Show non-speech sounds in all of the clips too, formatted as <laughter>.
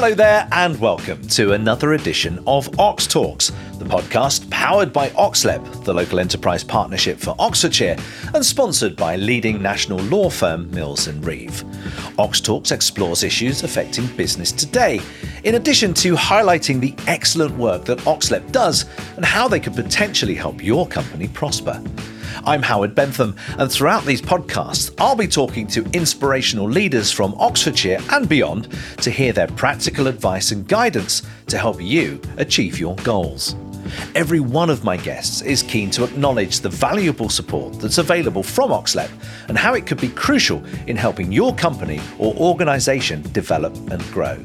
Hello there, and welcome to another edition of Ox Talks, the podcast powered by Oxlep, the local enterprise partnership for Oxfordshire, and sponsored by leading national law firm Mills and Reeve. Ox Talks explores issues affecting business today, in addition to highlighting the excellent work that Oxlep does and how they could potentially help your company prosper. I'm Howard Bentham, and throughout these podcasts, I'll be talking to inspirational leaders from Oxfordshire and beyond to hear their practical advice and guidance to help you achieve your goals. Every one of my guests is keen to acknowledge the valuable support that's available from Oxlep and how it could be crucial in helping your company or organisation develop and grow.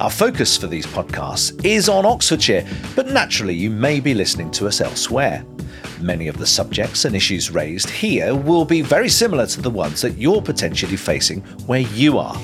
Our focus for these podcasts is on Oxfordshire, but naturally you may be listening to us elsewhere. Many of the subjects and issues raised here will be very similar to the ones that you're potentially facing where you are.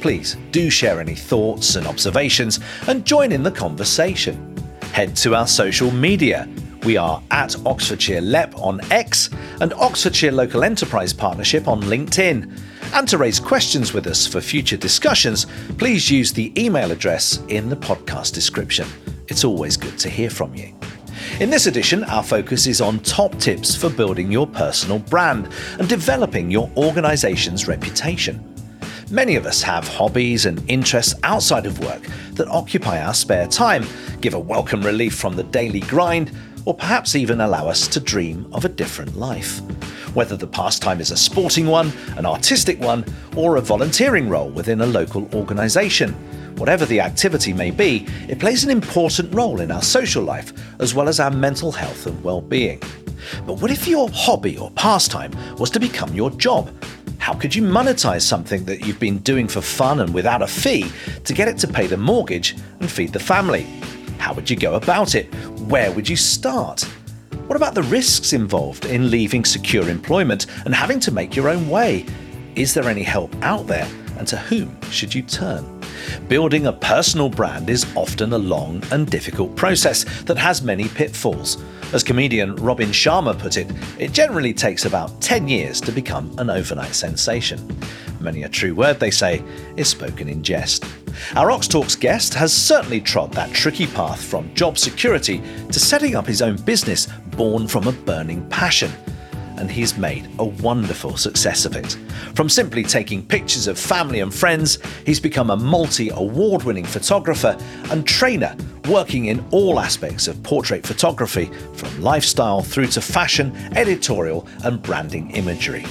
Please do share any thoughts and observations and join in the conversation. Head to our social media. We are at Oxfordshire LEP on X and Oxfordshire Local Enterprise Partnership on LinkedIn. And to raise questions with us for future discussions, please use the email address in the podcast description. It's always good to hear from you. In this edition, our focus is on top tips for building your personal brand and developing your organisation's reputation. Many of us have hobbies and interests outside of work that occupy our spare time, give a welcome relief from the daily grind, or perhaps even allow us to dream of a different life. Whether the pastime is a sporting one, an artistic one, or a volunteering role within a local organisation, Whatever the activity may be, it plays an important role in our social life as well as our mental health and well-being. But what if your hobby or pastime was to become your job? How could you monetize something that you've been doing for fun and without a fee to get it to pay the mortgage and feed the family? How would you go about it? Where would you start? What about the risks involved in leaving secure employment and having to make your own way? Is there any help out there? And to whom should you turn? Building a personal brand is often a long and difficult process that has many pitfalls. As comedian Robin Sharma put it, it generally takes about 10 years to become an overnight sensation. Many a true word, they say, is spoken in jest. Our Ox Talks guest has certainly trod that tricky path from job security to setting up his own business born from a burning passion and he's made a wonderful success of it. From simply taking pictures of family and friends, he's become a multi award winning photographer and trainer, working in all aspects of portrait photography, from lifestyle through to fashion, editorial, and branding imagery.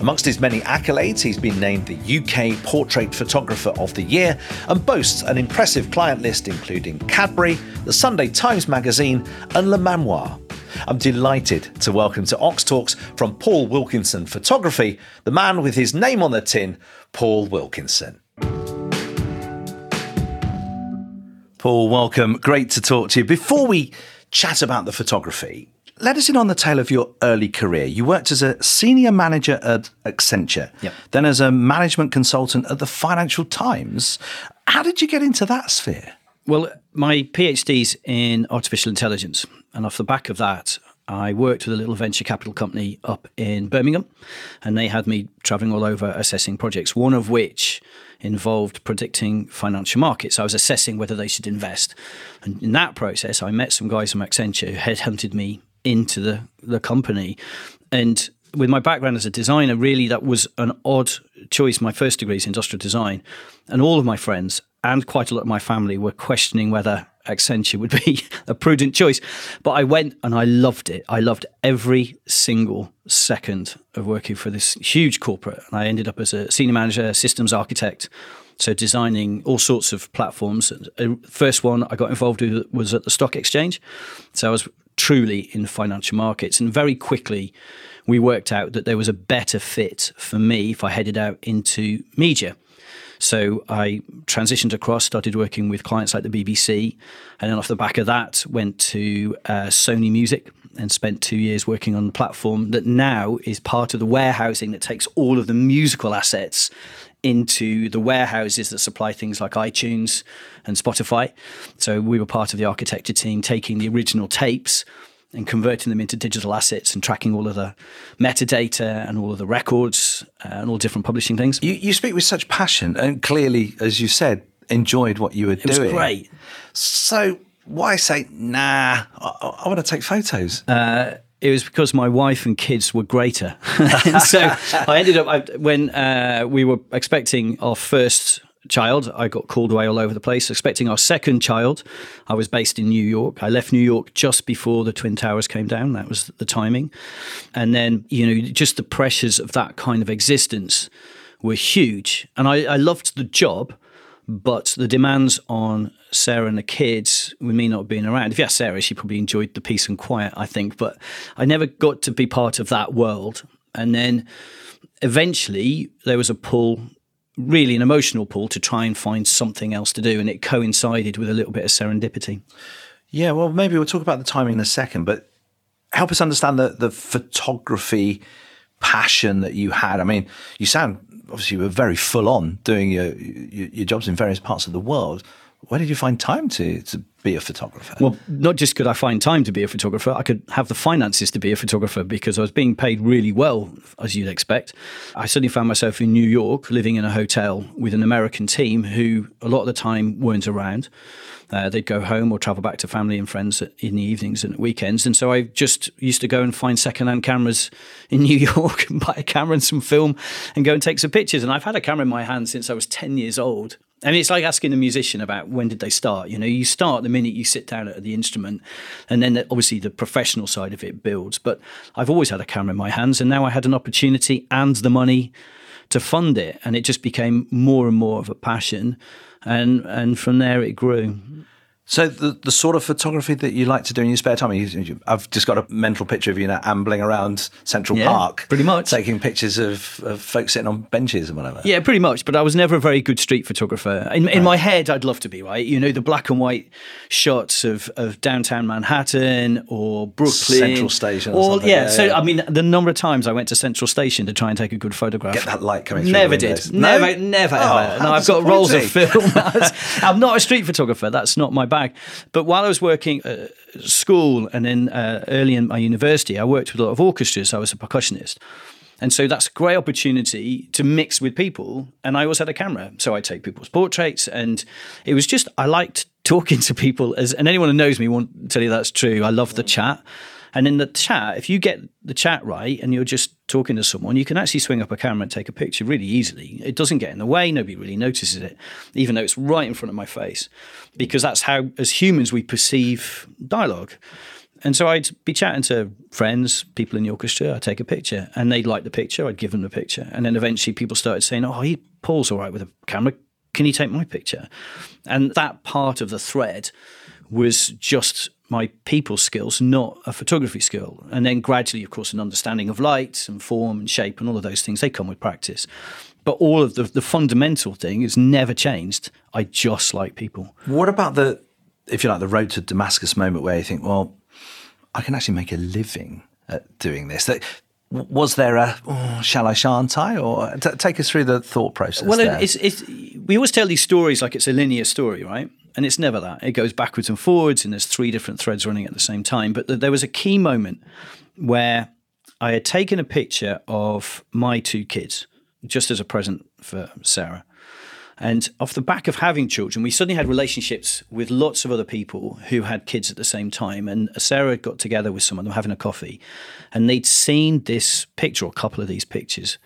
Amongst his many accolades, he's been named the UK Portrait Photographer of the Year and boasts an impressive client list including Cadbury, the Sunday Times Magazine, and Le Manoir. I'm delighted to welcome to Ox Talks from Paul Wilkinson Photography, the man with his name on the tin, Paul Wilkinson. Paul, welcome. Great to talk to you. Before we chat about the photography, let us in on the tale of your early career. You worked as a senior manager at Accenture, yep. then as a management consultant at the Financial Times. How did you get into that sphere? Well, my PhD's in artificial intelligence. And off the back of that, I worked with a little venture capital company up in Birmingham, and they had me traveling all over assessing projects, one of which involved predicting financial markets. I was assessing whether they should invest. And in that process, I met some guys from Accenture who headhunted me into the, the company. And with my background as a designer, really that was an odd choice. My first degree is industrial design, and all of my friends and quite a lot of my family were questioning whether Accenture would <laughs> be a prudent choice. But I went and I loved it. I loved every single second of working for this huge corporate. And I ended up as a senior manager, systems architect. So designing all sorts of platforms. Uh, first one I got involved with was at the stock exchange. So I was truly in financial markets. And very quickly, we worked out that there was a better fit for me if I headed out into media. So I transitioned across, started working with clients like the BBC, and then off the back of that, went to uh, Sony Music and spent two years working on the platform that now is part of the warehousing that takes all of the musical assets into the warehouses that supply things like iTunes and Spotify. So we were part of the architecture team taking the original tapes and converting them into digital assets and tracking all of the metadata and all of the records uh, and all different publishing things. You, you speak with such passion, and clearly, as you said, enjoyed what you were It was doing. great. So why say, nah, I, I want to take photos? it was because my wife and kids were greater. <laughs> so I ended up, I, when uh, we were expecting our first child, I got called away all over the place. Expecting our second child, I was based in New York. I left New York just before the Twin Towers came down. That was the timing. And then, you know, just the pressures of that kind of existence were huge. And I, I loved the job. But the demands on Sarah and the kids, with me not being around, if you ask Sarah, she probably enjoyed the peace and quiet, I think. But I never got to be part of that world. And then eventually there was a pull, really an emotional pull, to try and find something else to do. And it coincided with a little bit of serendipity. Yeah, well, maybe we'll talk about the timing in a second, but help us understand the, the photography passion that you had. I mean, you sound obviously you were very full on doing your, your, your jobs in various parts of the world. Where did you find time to to be a photographer? Well, not just could I find time to be a photographer, I could have the finances to be a photographer because I was being paid really well, as you'd expect. I suddenly found myself in New York living in a hotel with an American team who a lot of the time weren't around. Uh, they'd go home or travel back to family and friends in the evenings and weekends. And so I just used to go and find secondhand cameras in <laughs> New York and buy a camera and some film and go and take some pictures. And I've had a camera in my hand since I was 10 years old. Mean, it's like asking a musician about when did they start. You know, you start the minute you sit down at the instrument, and then obviously the professional side of it builds. But I've always had a camera in my hands, and now I had an opportunity and the money to fund it, and it just became more and more of a passion, and and from there it grew. So the the sort of photography that you like to do in your spare time. You, you, I've just got a mental picture of you now ambling around Central Yeah, Park, pretty much. taking pictures of, of folks sitting on benches and whatever. Yeah, pretty much. But I was never a very good street photographer. In, in my head, I'd love to be, right? You know, the black and white shots of, of downtown Manhattan or Brooklyn. Central Station or Or, something. yeah, Yeah, so, yeah. I mean, the number of times I went to Central Station to try and take a good photograph. Get that light coming through Never did. No? Never, never, Oh, ever. No, I've got rolls of film. <laughs> <laughs> I'm not a street photographer. That's not my But while I was working at school and then uh, early in my university, I worked with a lot of orchestras. I was a percussionist. And so that's a great opportunity to mix with people. And I always had a camera. So I take people's portraits. And it was just, I liked talking <laughs> to people. as And anyone who knows me won't tell you that's true. I love the chat. And in the chat, if you get the chat right and you're just talking to someone, you can actually swing up a camera and take a picture really easily. It doesn't get in the way. Nobody really notices it, even though it's right in front of my face, because that's how, as humans, we perceive dialogue. And so I'd be chatting to friends, people in the orchestra. I'd take a picture, and they'd like the picture. I'd give them the picture, and then eventually people started saying, "Oh, he Paul's all right with a camera. Can you take my picture?" And that part of the thread was just my people skills, not a photography skill. And then gradually, of course, an understanding of light and form and shape and all of those things, they come with practice. But all of the, the fundamental thing has never changed. I just like people. What about the, if you like, the road to Damascus moment where you think, well, I can actually make a living at doing this? That, was there a oh, shall I, shan't I? Or t- take us through the thought process. Well, it's, it's, we always tell these stories like it's a linear story, right? And it's never that. It goes backwards and forwards, and there's three different threads running at the same time. But th- there was a key moment where I had taken a picture of my two kids just as a present for Sarah. And off the back of having children, we suddenly had relationships with lots of other people who had kids at the same time. And Sarah had got together with someone, of them having a coffee, and they'd seen this picture, or a couple of these pictures.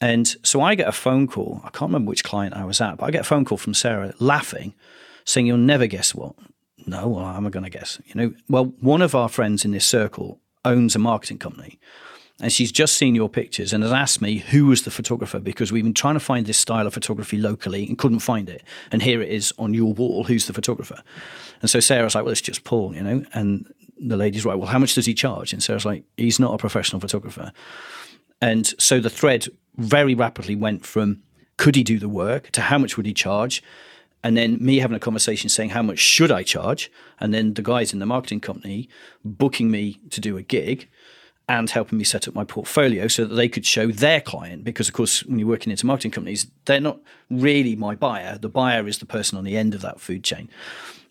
And so I get a phone call. I can't remember which client I was at, but I get a phone call from Sarah laughing, saying, You'll never guess what. No, well, how am I going to guess? You know, well, one of our friends in this circle owns a marketing company. And she's just seen your pictures and has asked me who was the photographer because we've been trying to find this style of photography locally and couldn't find it. And here it is on your wall. Who's the photographer? And so Sarah's like, well, it's just Paul, you know. And the lady's right. Well, how much does he charge? And Sarah's like, he's not a professional photographer. And so the thread very rapidly went from could he do the work to how much would he charge? And then me having a conversation saying how much should I charge? And then the guys in the marketing company booking me to do a gig and helping me set up my portfolio so that they could show their client. Because, of course, when you're working into marketing companies, they're not really my buyer. The buyer is the person on the end of that food chain.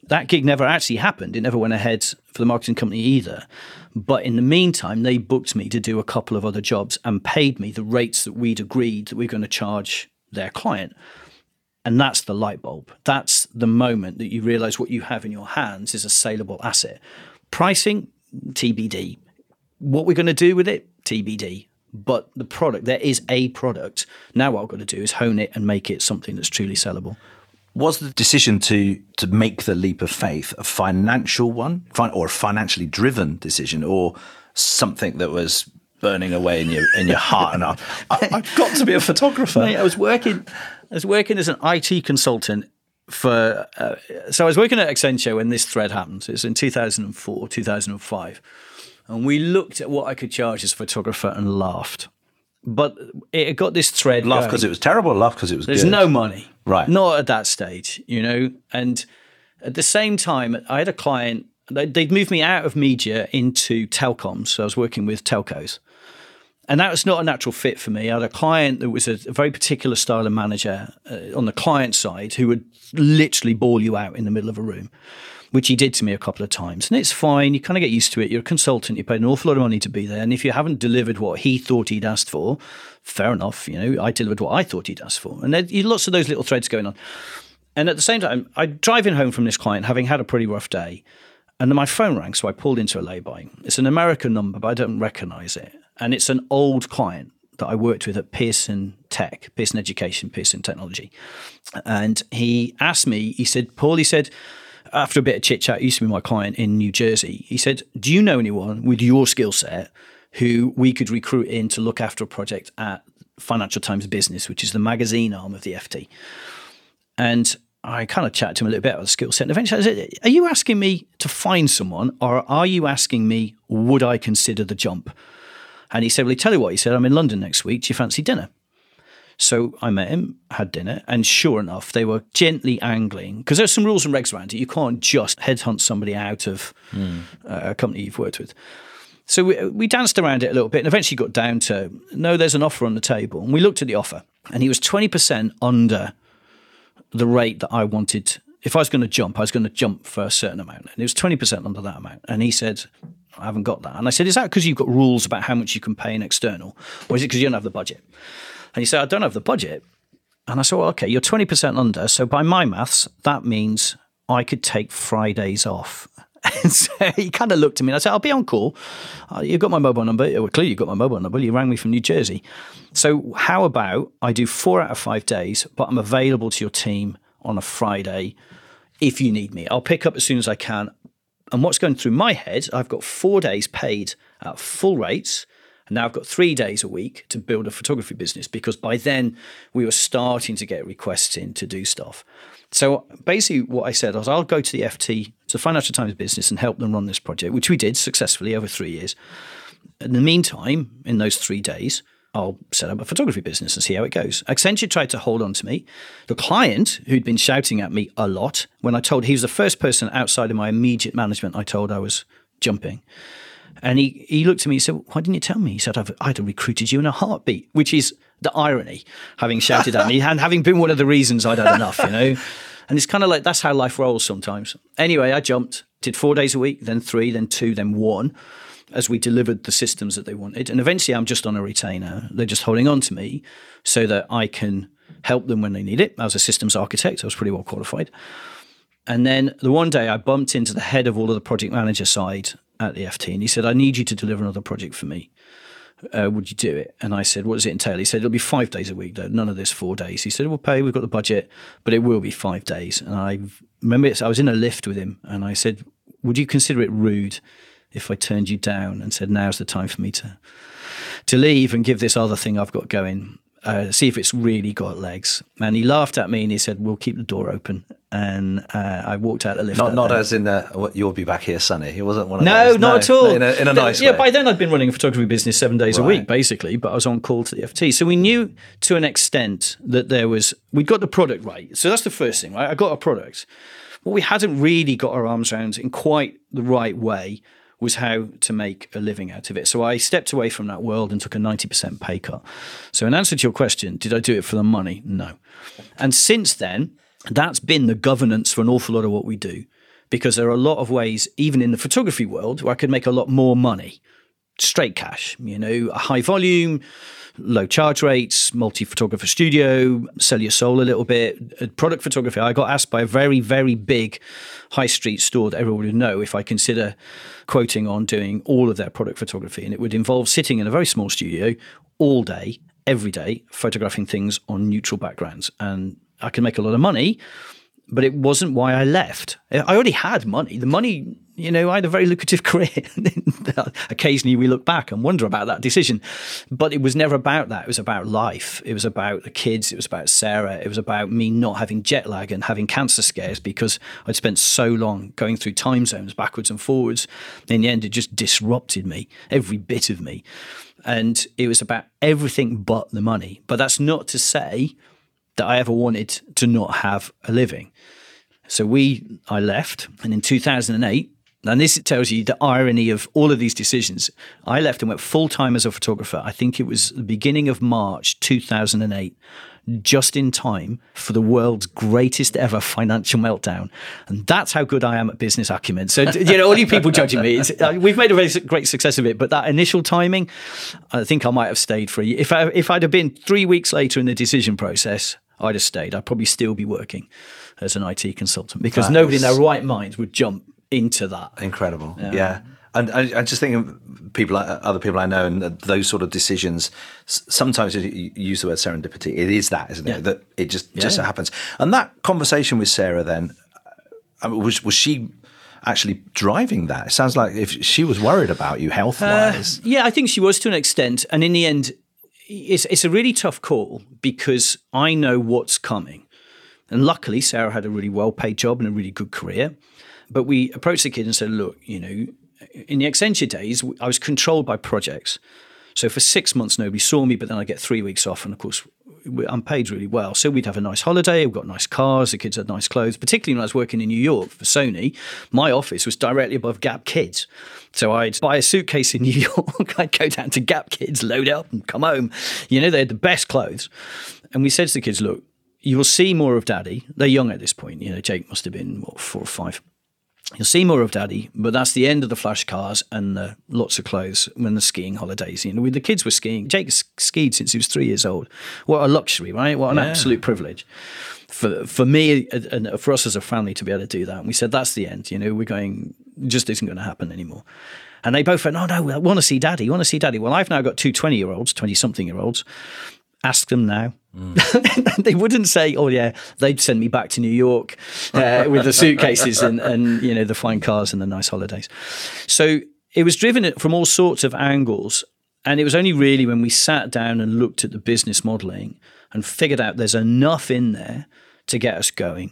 That gig never actually happened. It never went ahead for the marketing company either. But in the meantime, they booked me to do a couple of other jobs and paid me the rates that we'd agreed that we are going to charge their client. And that's the light bulb. That's the moment that you realize what you have in your hands is a saleable asset. Pricing, TBD. What we're going to do with it, TBD. But the product, there is a product. Now, what I've got to do is hone it and make it something that's truly sellable. Was the decision to to make the leap of faith a financial one, or a financially driven decision, or something that was burning away in your in your heart? And I, have got to be a photographer. <laughs> Mate, I was working, I was working as an IT consultant for. Uh, so I was working at Accenture when this thread happened. It was in two thousand and four, two thousand and five, and we looked at what I could charge as a photographer and laughed. But it got this thread. Laugh because it was terrible. Laugh because it was. There's good. no money, right? Not at that stage, you know. And at the same time, I had a client. They'd moved me out of media into telecoms. So I was working with telcos, and that was not a natural fit for me. I had a client that was a, a very particular style of manager uh, on the client side who would literally bawl you out in the middle of a room, which he did to me a couple of times. And it's fine. You kind of get used to it. You're a consultant. You paid an awful lot of money to be there. And if you haven't delivered what he thought he'd asked for, fair enough. You know, I delivered what I thought he'd asked for. And there's lots of those little threads going on. And at the same time, I'm driving home from this client, having had a pretty rough day. And then my phone rang, so I pulled into a lay-by. It's an American number, but I don't recognize it and it's an old client that I worked with at Pearson Tech, Pearson Education, Pearson Technology. And he asked me, he said, Paul, he said, after a bit of chit chat, used to be my client in New Jersey. He said, Do you know anyone with your skill set who we could recruit in to look after a project at Financial Times Business, which is the magazine arm of the FT? And I kind of chatted to him a little bit about the skill set. And eventually I said, Are you asking me to find someone, or are you asking me, would I consider the jump? And he said, Well, he tell you what, he said, I'm in London next week. Do you fancy dinner? So I met him, had dinner, and sure enough, they were gently angling because there's some rules and regs around it. You can't just headhunt somebody out of mm. a company you've worked with. So we, we danced around it a little bit and eventually got down to no, there's an offer on the table. And we looked at the offer, and he was 20% under the rate that I wanted. If I was going to jump, I was going to jump for a certain amount. And it was 20% under that amount. And he said, I haven't got that. And I said, Is that because you've got rules about how much you can pay an external? Or is it because you don't have the budget? And he said, I don't have the budget. And I said, Well, okay, you're 20% under. So by my maths, that means I could take Fridays off. <laughs> And so he kind of looked at me and I said, I'll be on call. Uh, you've got my mobile number. Well, clearly, you've got my mobile number. You rang me from New Jersey. So, how about I do four out of five days, but I'm available to your team on a Friday if you need me? I'll pick up as soon as I can. And what's going through my head, I've got four days paid at full rates. And now I've got three days a week to build a photography business because by then we were starting to get requests in to do stuff. So basically, what I said was, I'll go to the FT, to Financial Times business, and help them run this project, which we did successfully over three years. In the meantime, in those three days, I'll set up a photography business and see how it goes. Accenture tried to hold on to me. The client, who'd been shouting at me a lot, when I told he was the first person outside of my immediate management I told I was jumping. And he, he looked at me and said, Why didn't you tell me? He said, I've, I'd have recruited you in a heartbeat, which is the irony, having shouted at me <laughs> and having been one of the reasons I'd had enough, you know? And it's kind of like that's how life rolls sometimes. Anyway, I jumped, did four days a week, then three, then two, then one as we delivered the systems that they wanted. And eventually, I'm just on a retainer. They're just holding on to me so that I can help them when they need it. I was a systems architect, I was pretty well qualified. And then the one day I bumped into the head of all of the project manager side at the FT, and he said, I need you to deliver another project for me. Uh, would you do it? And I said, What does it entail? He said, It'll be five days a week, though, none of this four days. He said, We'll pay, we've got the budget, but it will be five days. And I remember I was in a lift with him, and I said, Would you consider it rude if I turned you down and said, now's the time for me to to leave and give this other thing I've got going, uh, see if it's really got legs. And he laughed at me and he said, we'll keep the door open. And uh, I walked out the lift. Not, not as in the, you'll be back here, Sonny. He wasn't one of no, those. Not no, not at all. In a, in a nice yeah, way. by then I'd been running a photography business seven days right. a week, basically, but I was on call to the FT. So we knew to an extent that there was, we'd got the product right. So that's the first thing, right? I got a product. What we hadn't really got our arms around in quite the right way was how to make a living out of it. So I stepped away from that world and took a 90% pay cut. So, in answer to your question, did I do it for the money? No. And since then, that's been the governance for an awful lot of what we do because there are a lot of ways, even in the photography world, where I could make a lot more money straight cash, you know, a high volume, low charge rates, multi photographer studio, sell your soul a little bit. Uh, product photography, I got asked by a very, very big high street store that everyone would know if I consider quoting on doing all of their product photography. And it would involve sitting in a very small studio all day, every day, photographing things on neutral backgrounds. And I can make a lot of money but it wasn't why I left. I already had money. The money, you know, I had a very lucrative <laughs> career. Occasionally we look back and wonder about that decision, but it was never about that. It was about life. It was about the kids. It was about Sarah. It was about me not having jet lag and having cancer scares because I'd spent so long going through time zones backwards and forwards. In the end, it just disrupted me, every bit of me. And it was about everything but the money. But that's not to say that I ever wanted to not have a living. So we, I left, and in 2008, and this tells you the irony of all of these decisions. I left and went full time as a photographer. I think it was the beginning of March 2008, just in time for the world's greatest ever financial meltdown. And that's how good I am at business acumen. So, you know, all you people judging me, uh, we've made a very great success of it. But that initial timing, I think I might have stayed for a year. If, I, if I'd have been three weeks later in the decision process, I'd have stayed. I'd probably still be working as an IT consultant because that nobody in their right mind would jump into that. Incredible. Yeah. yeah. And I, I, just think of people, uh, other people I know, and those sort of decisions. Sometimes you use the word serendipity. It is that, isn't it? Yeah. That it just yeah. just happens. And that conversation with Sarah, then, uh, um, was was she actually driving that? It sounds like if she was worried about you health wise. Uh, yeah, I think she was to an extent. And in the end, it's it's a really tough call because I know what's coming. And luckily, Sarah had a really well paid job and a really good career. But we approached the kid and said, look, you know, in the Accenture days, I was controlled by projects. So for six months, nobody saw me, but then I get three weeks off. And of course, I'm paid really well. So we'd have a nice holiday. We've got nice cars. The kids had nice clothes. Particularly when I was working in New York for Sony, my office was directly above Gap Kids. So I'd buy a suitcase in <laughs> New York. I'd go down to Gap Kids, load up, and come home. You know, they had the best clothes. And we said to the kids, look, you'll see more of daddy. They're young at this point. You know, Jake must have been, what, four or five. You'll see more of daddy, but that's the end of the flash cars and the lots of clothes when the skiing holidays. You know, the kids were skiing. Jake skied since he was three years old. What a luxury, right? What an yeah. absolute privilege for for me and for us as a family to be able to do that. And we said that's the end. You know, we're going just isn't going to happen anymore. And they both went, oh no, I want to see daddy. I want to see daddy. Well, I've now got two 20 year olds, 20 something year olds. Ask them now. Mm. <laughs> they wouldn't say, "Oh yeah," they'd send me back to New York uh, with the suitcases and, and you know the fine cars and the nice holidays. So it was driven from all sorts of angles, and it was only really when we sat down and looked at the business modeling and figured out there's enough in there to get us going.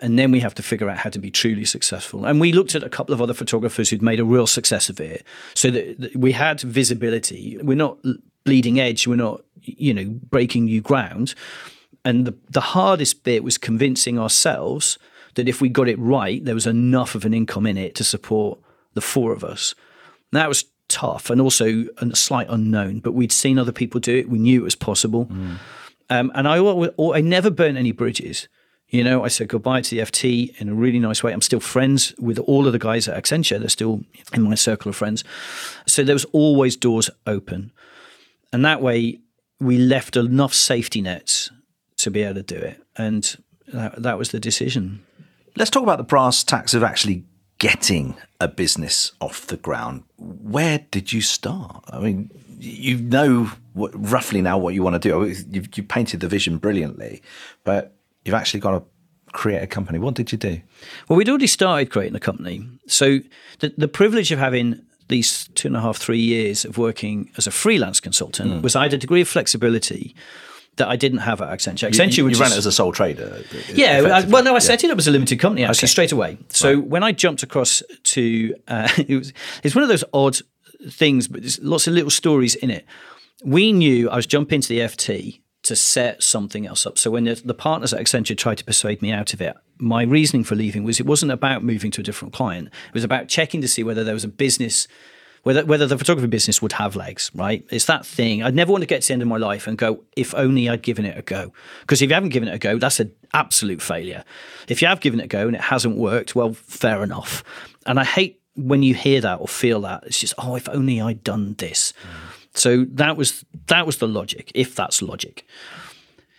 And then we have to figure out how to be truly successful. And we looked at a couple of other photographers who'd made a real success of it. So that we had visibility. We're not bleeding edge. We're not, you know, breaking new ground. And the, the hardest bit was convincing ourselves that if we got it right, there was enough of an income in it to support the four of us. And that was tough and also a slight unknown, but we'd seen other people do it. We knew it was possible. Mm. Um, and I, I never burnt any bridges. You know, I said goodbye to the FT in a really nice way. I'm still friends with all of the guys at Accenture. They're still in my circle of friends. So there was always doors open. And that way, we left enough safety nets to be able to do it. And that, that was the decision. Let's talk about the brass tacks of actually getting a business off the ground. Where did you start? I mean, you know what, roughly now what you want to do. You've, you painted the vision brilliantly, but you've actually got to create a company. What did you do? Well, we'd already started creating a company. So the, the privilege of having these two and a half, three years of working as a freelance consultant mm. was I had a degree of flexibility that I didn't have at Accenture. Accenture, you, you ran it as a sole trader. Yeah, I, well, no, I set it up as a limited company actually okay. straight away. So right. when I jumped across to, uh, <laughs> it was it's one of those odd things, but there's lots of little stories in it. We knew I was jumping to the FT to set something else up. So when the, the, partners at Accenture tried to persuade me out of it, my reasoning for leaving was it wasn't about moving to a different client. It was about checking to see whether there was a business, whether whether the photography business would have legs. Right? It's that thing. I'd never want to get to the end of my life and go, if only I'd given it a go. Because if you haven't given it a go, that's an absolute failure. If you have given it a go and it hasn't worked, well, fair enough. And I hate when you hear that or feel that, it's just, oh, if only I'd done this. Mm. So that was that was the logic, if that's logic.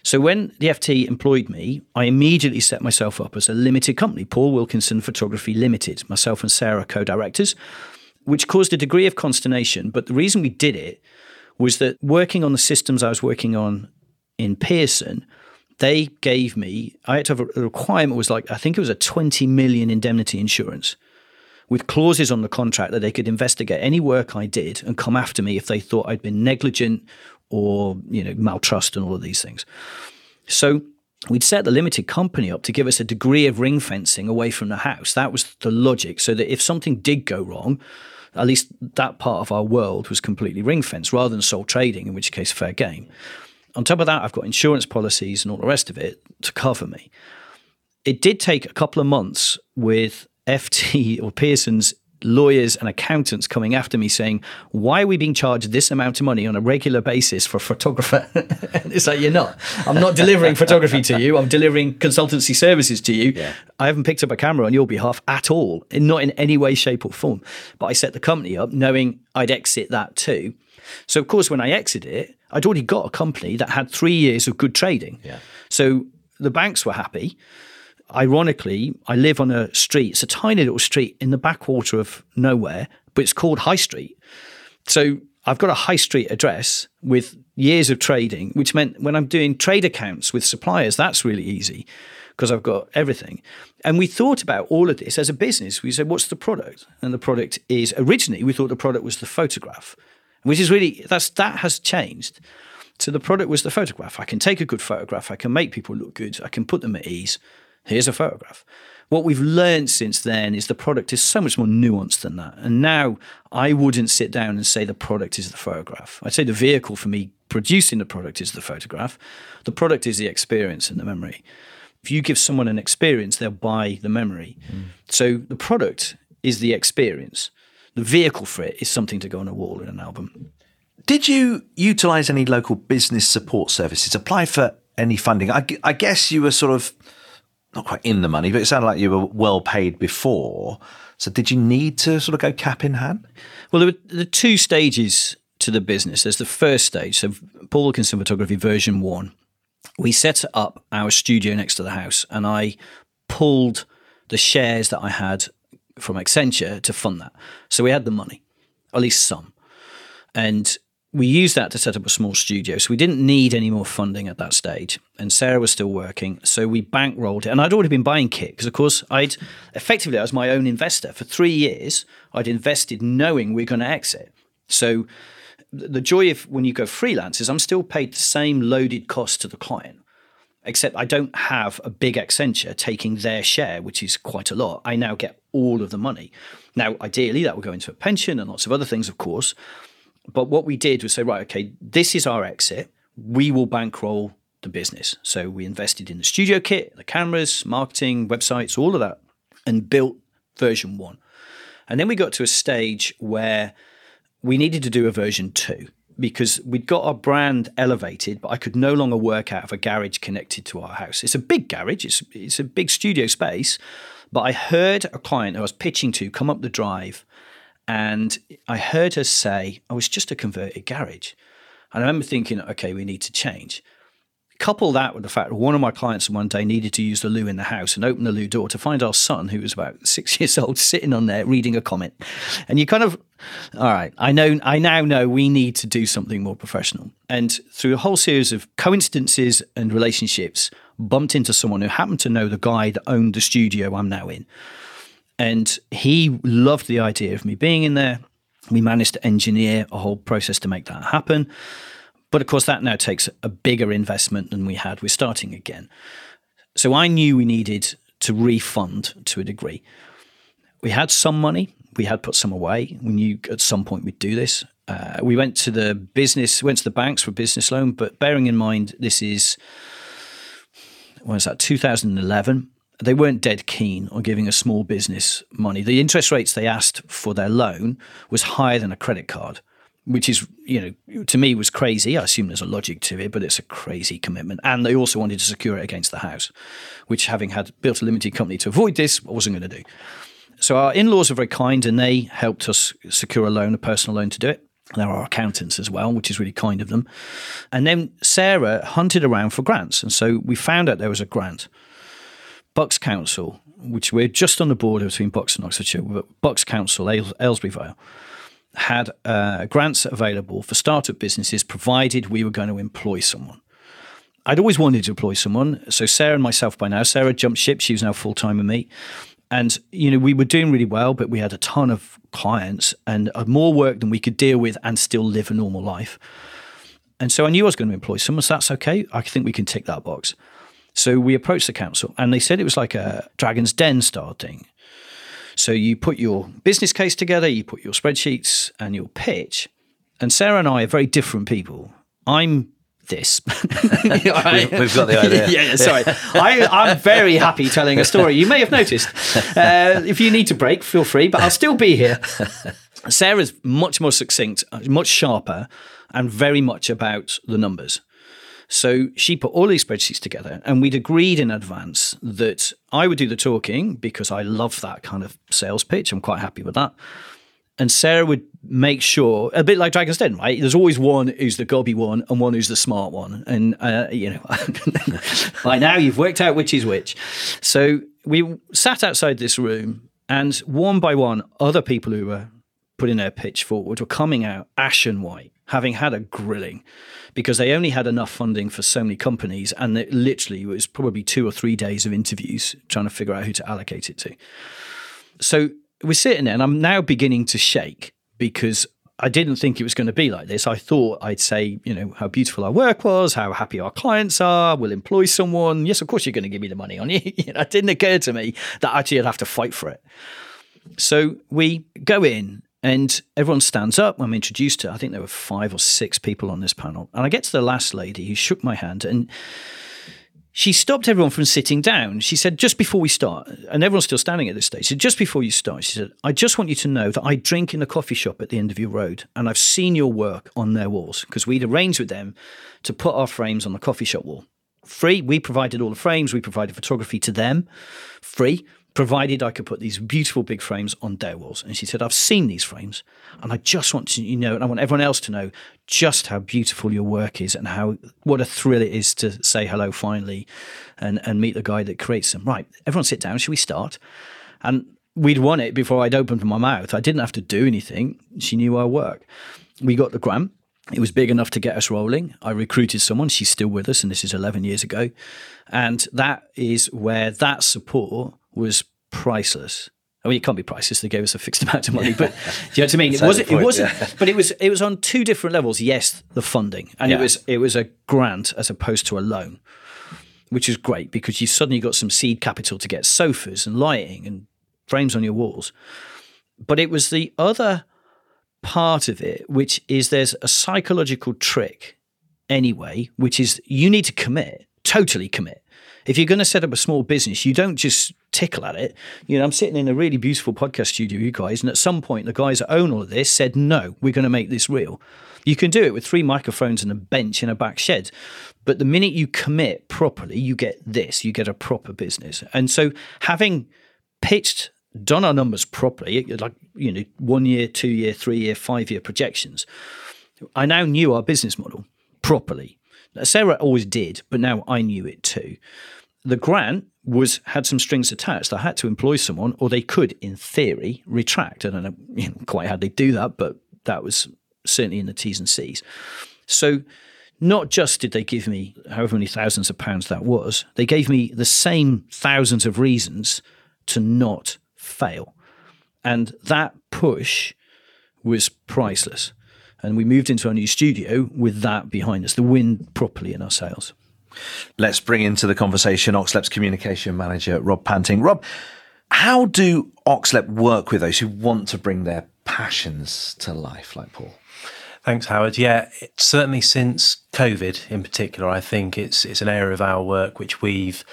So when the FT employed me, I immediately set myself up as a limited company, Paul Wilkinson Photography Limited. Myself and Sarah co-directors, which caused a degree of consternation. But the reason we did it was that working on the systems I was working on in Pearson, they gave me I had to have a, a requirement was like I think it was a 20 million indemnity insurance with clauses on the contract that they could investigate any work I did and come after me if they thought I'd been negligent or you know maltrust and all of these things. So we'd set the limited company up to give us a degree of ring fencing away from the house. That was the logic, so that if something did go wrong, at least that part of our world was completely ring fenced rather than sole trading, in which case fair game. On top of that, I've got insurance policies and all the rest of it to cover me. It did take a couple of months with FT or Pearson's lawyers and accountants coming after me saying, Why are we being charged this amount of money on a regular basis for a photographer? <laughs> it's like, You're not. I'm not delivering photography to you. I'm delivering consultancy services to you. Yeah. I haven't picked up a camera on your behalf at all, not in any way, shape, or form. But I set the company up knowing I'd exit that too. So, of course, when I exited it, I'd already got a company that had three years of good trading. Yeah. So the banks were happy ironically, I live on a street. It's a tiny little street in the backwater of nowhere, but it's called High Street. So I've got a high street address with years of trading, which meant when I'm doing trade accounts with suppliers, that's really easy because I've got everything. And we thought about all of this as a business. We said, what's the product? And the product is originally we thought the product was the photograph, which is really that's that has changed. So the product was the photograph. I can take a good photograph. I can make people look good. I can put them at ease. Here's a photograph. What we've learned since then is the product is so much more nuanced than that. And now I wouldn't sit down and say the product is the photograph. I'd say the vehicle for me producing the product is the photograph. The product is the experience and the memory. If you give someone an experience, they'll buy the memory. Mm. So the product is the experience. The vehicle for it is something to go on a wall in an album. Did you utilize any local business support services? Apply for any funding? I, I guess you were sort of not quite in the money, but it sounded like you were well paid before. So did you need to sort of go cap in hand? Well, there were the two stages to the business. There's the first stage, so Paul Wilkinson Photography version one. We set up our studio next to the house, and I pulled the shares that I had from Accenture to fund that. So we had the money, at least some. And we used that to set up a small studio. So we didn't need any more funding at that stage. And Sarah was still working. So we bankrolled it. And I'd already been buying kit because, of course, I'd effectively, I was my own investor. For three years, I'd invested knowing we we're going to exit. So the joy of when you go freelance is I'm still paid the same loaded cost to the client, except I don't have a big Accenture taking their share, which is quite a lot. I now get all of the money. Now, ideally, that will go into a pension and lots of other things, of course. But what we did was say, right, okay, this is our exit. We will bankroll the business. So we invested in the studio kit, the cameras, marketing, websites, all of that, and built version one. And then we got to a stage where we needed to do a version two because we'd got our brand elevated, but I could no longer work out of a garage connected to our house. It's a big garage, it's, it's a big studio space. But I heard a client who I was pitching to come up the drive and I heard her say, oh, I was just a converted garage. And I remember thinking, okay, we need to change. Couple that with the fact that one of my clients one day needed to use the loo in the house and open the loo door to find our son, who was about <laughs> six years old, sitting on there reading a comment. And you kind of, all right, I know, I now know we need to do something more professional. And through a whole series of coincidences and relationships, bumped into someone who happened to know the guy that owned the studio I'm now in. And he loved the idea of me being in there. We managed to engineer a whole process to make that happen. But of course, that now takes a bigger investment than we had. We're starting again. So I knew we needed to refund to a degree. We had some money, we had put some away. We knew at some point we'd do this. Uh, we went to the business, went to the banks for a business loan, but bearing in mind this is, when was that, 2011 they weren't dead keen on giving a small business money. The interest rates they asked for their loan was higher than a credit card, which is, you know, to me was crazy. I assume there's a logic to it, but it's a crazy commitment. And they also wanted to secure it against the house, which having had built a limited company to avoid this, I wasn't going to do. So our in-laws are very kind, and they helped us secure a loan, a personal loan, to do it. There are accountants as well, which is really kind of them. And then Sarah hunted around for grants, and so we found out there was a grant. Bucks Council, which we're just on the border between Bucks and Oxfordshire, but Bucks Council, Aylesbury Vale, had uh, grants available for startup businesses provided we were going to employ someone. I'd always wanted to employ someone. So Sarah and myself by now, Sarah jumped ship. She was now full time with me. And, you know, we were doing really well, but we had a ton of clients and more work than we could deal with and still live a normal life. And so I knew I was going to employ someone. So that's okay. I think we can tick that box. So we approached the council and they said it was like a Dragon's Den style thing. So you put your business case together, you put your spreadsheets and your pitch. And Sarah and I are very different people. I'm this. <laughs> we've, we've, got the idea. <laughs> yeah, sorry. I, am very happy telling a story. You may have noticed. Uh, if you need to break, feel free, but I'll still be here. Sarah's much more succinct, much sharper, and very much about the numbers. So she put all these spreadsheets together, and we'd agreed in advance that I would do the talking because I love that kind of sales pitch. I'm quite happy with that. And Sarah would make sure, a bit like Dragon's Den, right? There's always one who's the gobby one and one who's the smart one. And, uh, you know, <laughs> by now you've worked out which is which. So we sat outside this room, and one by one, other people who were putting their pitch forward were coming out ashen white having had a grilling because they only had enough funding for so many companies and it literally was probably two or three days of interviews trying to figure out who to allocate it to. So we're sitting there and I'm now beginning to shake because I didn't think it was going to be like this. I thought I'd say, you know, how beautiful our work was, how happy our clients are, we'll employ someone. Yes, of course you're going to give me the money on <laughs> you. know, it didn't occur to me that actually I'd have to fight for it. So we go in and everyone stands up. I'm introduced to, I think there were five or six people on this panel. And I get to the last lady who shook my hand and she stopped everyone from sitting down. She said, just before we start, and everyone's still standing at this stage, she said, just before you start, she said, I just want you to know that I drink in a coffee shop at the end of your road and I've seen your work on their walls because we'd arranged with them to put our frames on the coffee shop wall. Free. We provided all the frames, we provided photography to them, free provided I could put these beautiful big frames on their walls. And she said, I've seen these frames and I just want to you know, and I want everyone else to know just how beautiful your work is and how what a thrill it is to say hello finally and, and meet the guy that creates them. Right, everyone sit down, Should we start? And we'd won it before I'd opened my mouth. I didn't have to do anything. She knew our work. We got the grant. It was big enough to get us rolling. I recruited someone. She's still with us, and this is 11 years ago. And that is where that support was priceless. I mean, it can't be priceless. They gave us a fixed <laughs> amount of money, but do you know what I mean? It wasn't. Point, it wasn't. Yeah. But it was. It was on two different levels. Yes, the funding, and yeah. it was. It was a grant as opposed to a loan, which is great because you suddenly got some seed capital to get sofas and lighting and frames on your walls. But it was the other part of it, which is there's a psychological trick anyway, which is you need to commit, totally commit if you're going to set up a small business, you don't just tickle at it. You know, I'm sitting in a really beautiful podcast studio, you guys, and at some point, the guys that own all of this said, no, we're going to make this real. You can do it with three microphones and a bench in a back shed. But the minute you commit properly, you get this, you get a proper business. And so having pitched, done our numbers properly, like, you know, one year, two year, three year, five year projections, I now knew our business model properly. Sarah always did, but now I knew it too the grant was had some strings attached. I had to employ someone, or they could, in theory, retract. I don't know, you know quite how they do that, but that was certainly in the T's and C's. So not just did they give me however many thousands of pounds that was, they gave me the same thousands of reasons to not fail. And that push was priceless. And we moved into our new studio with that behind us, the wind properly in our sails. Let's bring into the conversation Oxlep's communication manager, Rob Panting. Rob, how do Oxlep work with those who want to bring their passions to life, like Paul? Thanks, Howard. Yeah, certainly since COVID in particular, I think it's it's an area of our work which we've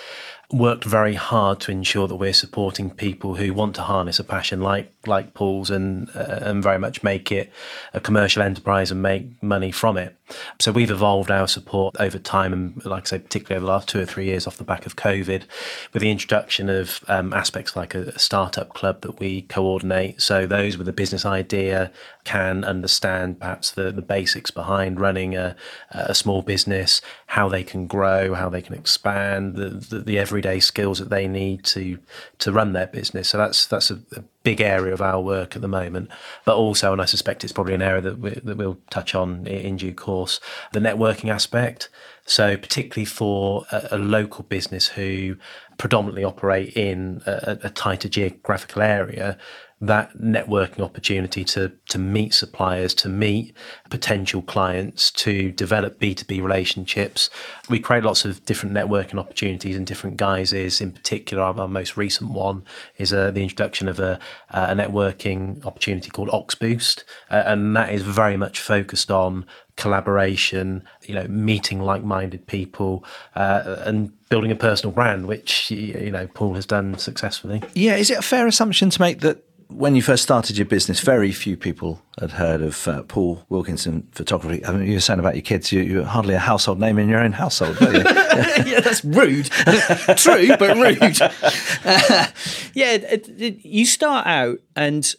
worked very hard to ensure that we're supporting people who want to harness a passion like like Paul's and uh, and very much make it a commercial enterprise and make money from it. So we've evolved our support over time, and like I say, particularly over the last two or three years, off the back of COVID, with the introduction of um, aspects like a, startup club that we coordinate. So those with a business idea can understand perhaps the, the basics behind running a, a small business, how they can grow, how they can expand, the, the, the everyday skills that they need to to run their business. So that's that's a, a big area of our work at the moment, but also, and I suspect it's probably an area that, we, that we'll touch on in due course, the networking aspect. So, particularly for a, a local business who predominantly operate in a, a tighter geographical area, that networking opportunity to to meet suppliers, to meet potential clients, to develop B two B relationships. We create lots of different networking opportunities in different guises. In particular, our, our most recent one is uh, the introduction of a, a networking opportunity called Oxboost, uh, and that is very much focused on collaboration, you know, meeting like-minded people, uh, and building a personal brand, which you know Paul has done successfully. Yeah, is it a fair assumption to make that when you first started your business, very few people had heard of uh, Paul Wilkinson Photography. I mean, you were saying about your kids, you, are hardly a household name in your own household, you? <laughs> yeah, that's rude. <laughs> True, but rude. Uh, <laughs> yeah, it, it, you start out, and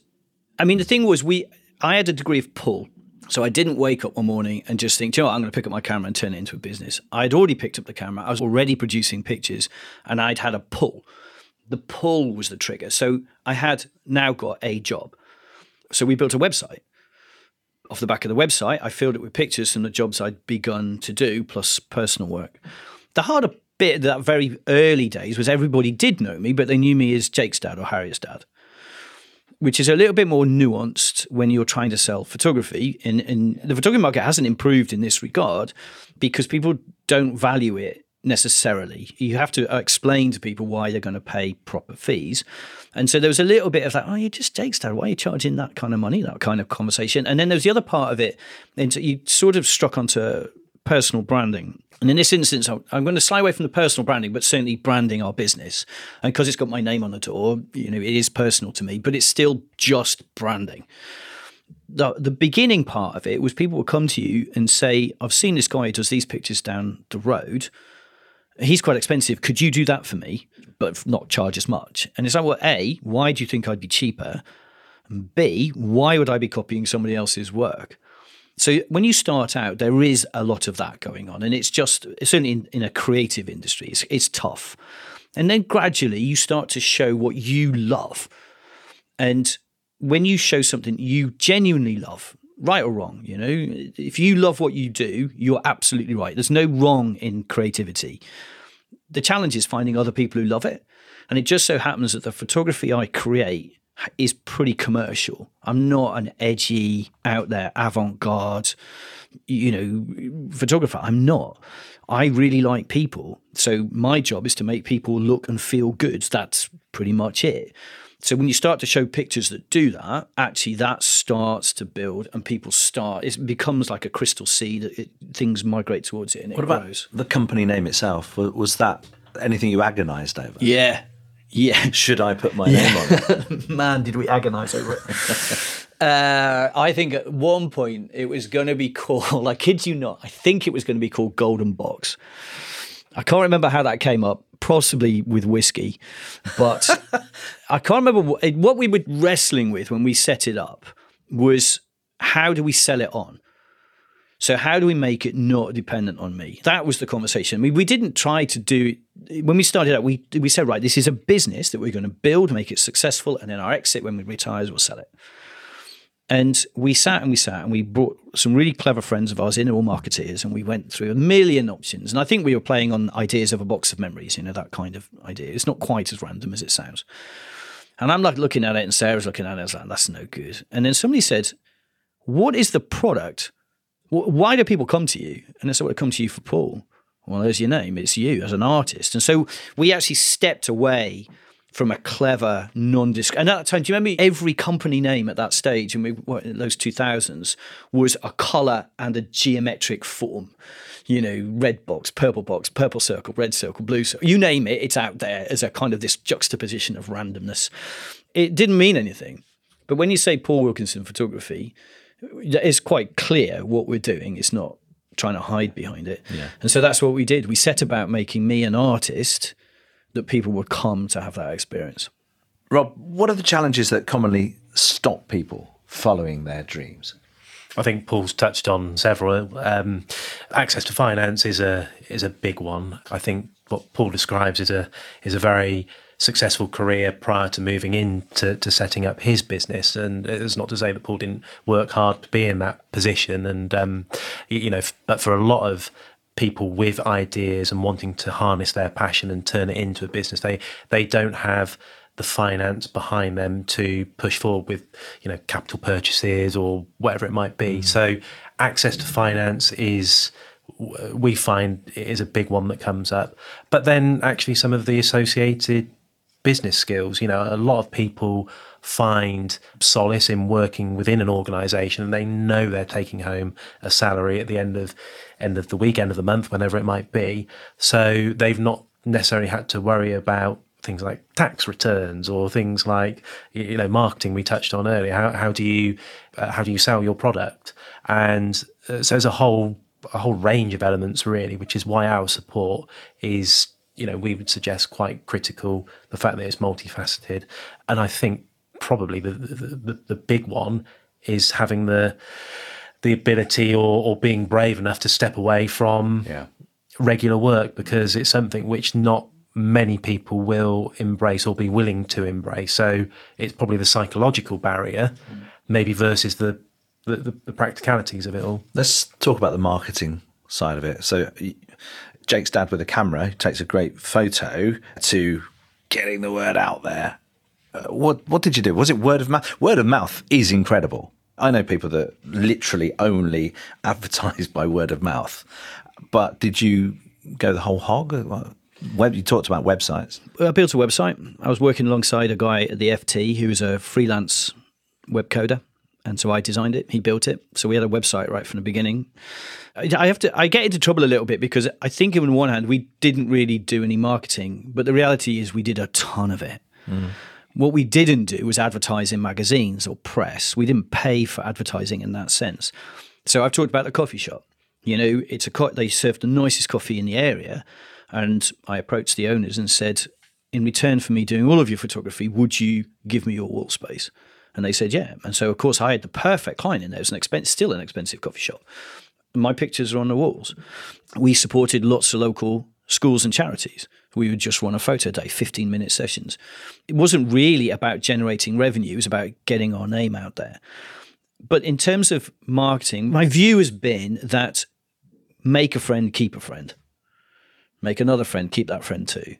I mean, the thing was, we I had a degree of pull. So I didn't wake up one morning and just think, you know what, I'm going to pick up my camera and turn it into a business. I'd already picked up the camera. I was already producing pictures and I'd had a pull the pull was the trigger. So I had now got a job. So we built a website. Off the back of the website, I filled it with pictures from the jobs I'd begun to do, plus personal work. The harder bit that very early days was everybody did know me, but they knew me as Jake's dad or Harriet's dad, which is a little bit more nuanced when you're trying to sell photography. And, and the photography market hasn't improved in this regard because people don't value it necessarily. You have to uh, explain to people why they're going to pay proper fees. And so there was a little bit of that, oh, you're just Jake's dad. Why are you charging that kind of money, that kind of conversation? And then there's the other part of it. And you sort of struck onto personal branding. And in this instance, I'm going to slide away from the personal branding, but certainly branding our business. And because it's got my name on the door, you know, it is personal to me, but it's still just branding. The, the beginning part of it was people would come to you and say, I've seen this guy who does these pictures down the road he's quite expensive. Could you do that for me, but not charge as much? And it's like, well, A, why do you think I'd be cheaper? And B, why would I be copying somebody else's work? So when you start out, there is a lot of that going on, and it's just certainly in, in a creative industry, it's, it's tough. And then gradually, you start to show what you love, and when you show something you genuinely love, right or wrong, you know, if you love what you do, you're absolutely right. There's no wrong in creativity. The challenge is finding other people who love it. And it just so happens that the photography I create is pretty commercial. I'm not an edgy, out there, avant garde, you know, photographer. I'm not. I really like people. So my job is to make people look and feel good. That's pretty much it. So when you start to show pictures that do that, actually that starts to build, and people start. It becomes like a crystal seed. It, things migrate towards it, and what it about grows. the company name itself? Was that anything you agonised over? Yeah, yeah. <laughs> Should I put my yeah. name on it? <laughs> Man, did we agonise over it? <laughs> uh, I think at one point it was going to be called. I kid you not. I think it was going to be called Golden Box. I can't remember how that came up, possibly with whiskey, but <laughs> I can't remember what, what we were wrestling with when we set it up was how do we sell it on? So how do we make it not dependent on me? That was the conversation. I mean, we didn't try to do when we started out. We we said right, this is a business that we're going to build, make it successful, and then our exit when we retire, we'll sell it. And we sat and we sat and we brought some really clever friends of ours in, all marketeers, and we went through a million options. And I think we were playing on ideas of a box of memories, you know, that kind of idea. It's not quite as random as it sounds. And I'm like looking at it, and Sarah's looking at it. I was like, that's no good. And then somebody said, What is the product? Why do people come to you? And I said, Well, they come to you for Paul. Well, there's your name. It's you as an artist. And so we actually stepped away from a clever, non-disc. And at that time, do you remember every company name at that stage, and we what, in those two thousands, was a color and a geometric form. You know, red box, purple box, purple circle, red circle, blue circle. You name it, it's out there as a kind of this juxtaposition of randomness. It didn't mean anything, but when you say Paul Wilkinson photography, it's quite clear what we're doing. It's not trying to hide behind it. Yeah. And so that's what we did. We set about making me an artist that people would come to have that experience. Rob, what are the challenges that commonly stop people following their dreams? I think Paul's touched on several. Um, access to finance is a is a big one. I think what Paul describes is a is a very successful career prior to moving into to setting up his business. And it's not to say that Paul didn't work hard to be in that position. And um, you know, but for a lot of people with ideas and wanting to harness their passion and turn it into a business, they they don't have the finance behind them to push forward with you know capital purchases or whatever it might be. Mm. So access to finance is we find is a big one that comes up. But then actually some of the associated business skills. You know, a lot of people find solace in working within an organization and they know they're taking home a salary at the end of end of the week, end of the month, whenever it might be. So they've not necessarily had to worry about things like tax returns or things like you know marketing we touched on earlier how, how do you uh, how do you sell your product and uh, so there's a whole a whole range of elements really which is why our support is you know, we would suggest quite critical the fact that it's multifaceted. And I think probably the the, the big one is having the the ability or, or being brave enough to step away from yeah. regular work because it's something which not many people will embrace or be willing to embrace. So it's probably the psychological barrier, maybe versus the the, the practicalities of it all. Let's talk about the marketing side of it. So Jake's dad with a camera takes a great photo to getting the word out there. Uh, what what did you do? Was it word of mouth? Word of mouth is incredible. I know people that literally only <laughs> advertise by word of mouth. But did you go the whole hog? Web, you talked about websites. I built a website. I was working alongside a guy at the FT who was a freelance web coder. And so I designed it, he built it. So we had a website right from the beginning. I have to. I get into trouble a little bit because I think, on one hand, we didn't really do any marketing, but the reality is we did a ton of it. Mm. What we didn't do was advertise in magazines or press. We didn't pay for advertising in that sense. So I've talked about the coffee shop. You know, it's a co- they served the nicest coffee in the area, and I approached the owners and said, in return for me doing all of your photography, would you give me your wall space? And they said, yeah. And so, of course, I had the perfect client in there. It was an expense, still an expensive coffee shop my pictures are on the walls. We supported lots of local schools and charities. We would just run a photo day, 15 minute sessions. It wasn't really about generating revenue, it was about getting our name out there. But in terms of marketing, my view has been that make a friend, keep a friend. Make another friend, keep that friend too.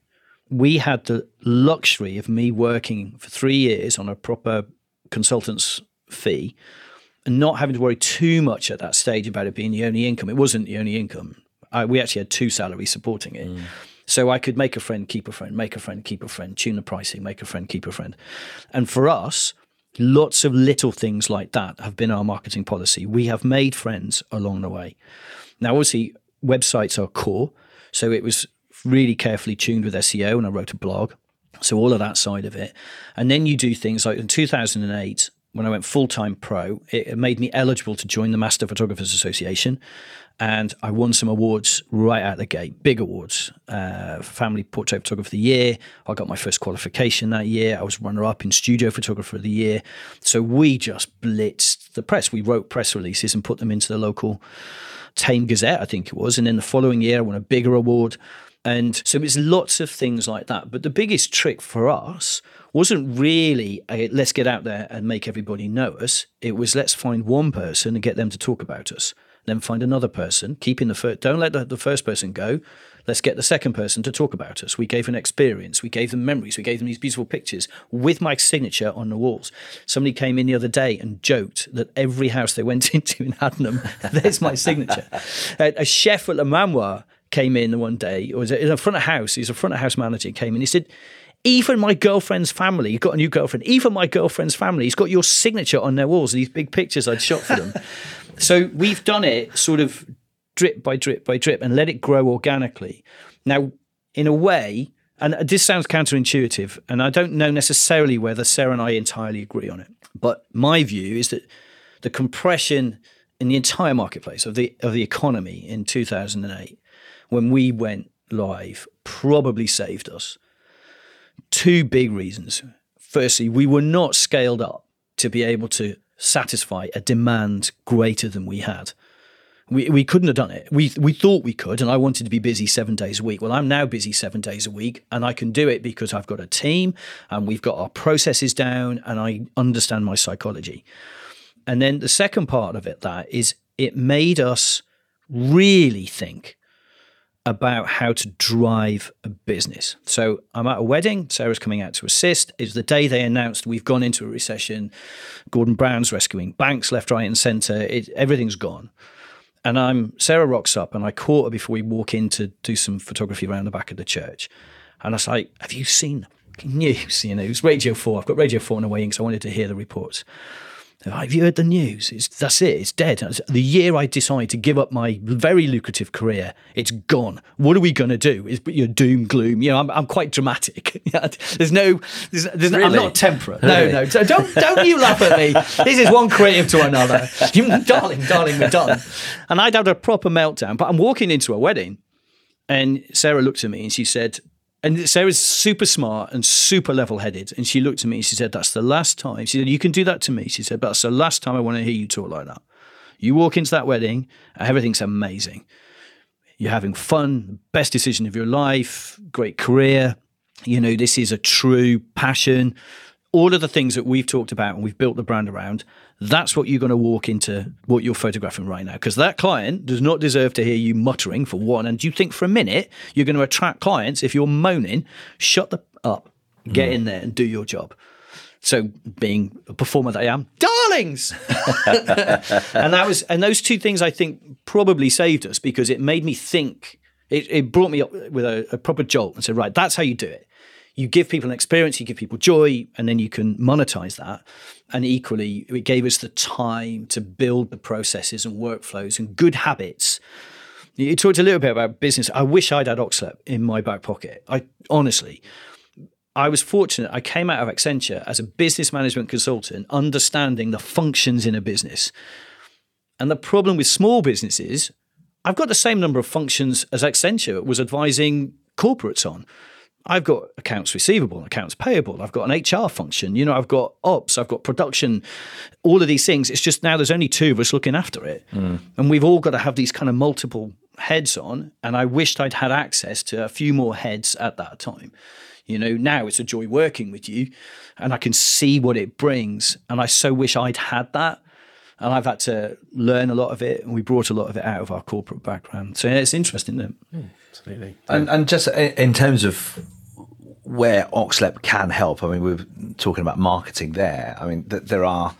We had the luxury of me working for three years on a proper consultant's fee and not having to worry too much at that stage about it being the only income. It wasn't the only income. I, we actually had two salaries supporting it. Mm. So I could make a friend, keep a friend, make a friend, keep a friend, tune the pricing, make a friend, keep a friend. And for us, lots of little things like that have been our marketing policy. We have made friends along the way. Now, obviously, websites are core. So it was really carefully tuned with SEO, and I wrote a blog. So all of that side of it. And then you do things like in 2008, when I went full time pro, it made me eligible to join the Master Photographers Association. And I won some awards right out the gate, big awards. Uh, Family Portrait Photographer of the Year. I got my first qualification that year. I was runner up in Studio Photographer of the Year. So we just blitzed the press. We wrote press releases and put them into the local Thame Gazette, I think it was. And then the following year, I won a bigger award. And so it's lots of things like that. But the biggest trick for us wasn't really a, let's get out there and make everybody know us. It was let's find one person and get them to talk about us. Then find another person, keeping the first, don't let the, the first person go. Let's get the second person to talk about us. We gave an experience, we gave them memories, we gave them these beautiful pictures with my signature on the walls. Somebody came in the other day and joked that every house they went <laughs> into in Haddenham, <laughs> there's my signature. a, chef at Le Manoir came in one day, or was in a front of house, he's a front of house manager, came in, he said, even my girlfriend's family, you've got a new girlfriend, even my girlfriend's family, he's got your signature on their walls, these big pictures I'd shot for them. <laughs> so we've done it sort of drip by drip by drip and let it grow organically. Now, in a way, and this sounds counterintuitive, and I don't know necessarily whether Sarah and I entirely agree on it, but my view is that the compression in the entire marketplace of the of the economy in 2008 when we went live probably saved us. Two big reasons. Firstly, we were not scaled up to be able to satisfy a demand greater than we had. We, we couldn't have done it. We, we thought we could, and I wanted to be busy seven days a week. Well, I'm now busy seven days a week, and I can do it because I've got a team and we've got our processes down, and I understand my psychology. And then the second part of it, that is, it made us really think about how to drive a business. So I'm at a wedding. Sarah's coming out to assist. It's the day they announced we've gone into a recession. Gordon Brown's rescuing banks left, right, and centre. It, everything's gone. And I'm Sarah rocks up, and I caught her before we walk in to do some photography around the back of the church. And I was like, "Have you seen the news? You know, it was Radio Four. I've got Radio Four on the way in because I wanted to hear the reports." Have you heard the news? It's, that's it. It's dead. The year I decide to give up my very lucrative career, it's gone. What are we going to do? Is your doom gloom? You know, I'm, I'm quite dramatic. <laughs> there's no, there's, there's really? no, I'm not temperate. Really? No, no. So don't don't you laugh at me. This is one creative to another. You, darling, darling, we're done. And I'd had a proper meltdown. But I'm walking into a wedding, and Sarah looked at me and she said, and Sarah's super smart and super level headed. And she looked at me and she said, That's the last time. She said, You can do that to me. She said, that's the last time I want to hear you talk like that. You walk into that wedding, everything's amazing. You're having fun, best decision of your life, great career. You know, this is a true passion. All of the things that we've talked about and we've built the brand around, that's what you're going to walk into what you're photographing right now. Because that client does not deserve to hear you muttering for one. And do you think for a minute you're going to attract clients if you're moaning? Shut the up, get mm. in there and do your job. So, being a performer that I am, darlings, <laughs> and that was, and those two things I think probably saved us because it made me think. It, it brought me up with a, a proper jolt and said, right, that's how you do it you give people an experience, you give people joy, and then you can monetize that. And equally, it gave us the time to build the processes and workflows and good habits. You talked a little bit about business. I wish I'd had Oxlep in my back pocket. I honestly, I was fortunate. I came out of Accenture as a business management consultant, understanding the functions in a business. And the problem with small businesses, I've got the same number of functions as Accenture was advising corporates on. I've got accounts receivable, accounts payable, I've got an HR function, you know, I've got ops, I've got production, all of these things. It's just now there's only two of us looking after it. Mm. And we've all got to have these kind of multiple heads on. And I wished I'd had access to a few more heads at that time. You know, now it's a joy working with you and I can see what it brings. And I so wish I'd had that. And I've had to learn a lot of it, and we brought a lot of it out of our corporate background. So yeah, it's interesting. Isn't it? Mm, absolutely. And, and just in terms of where Oxlep can help. I mean, we are talking about marketing there. I mean, th- there are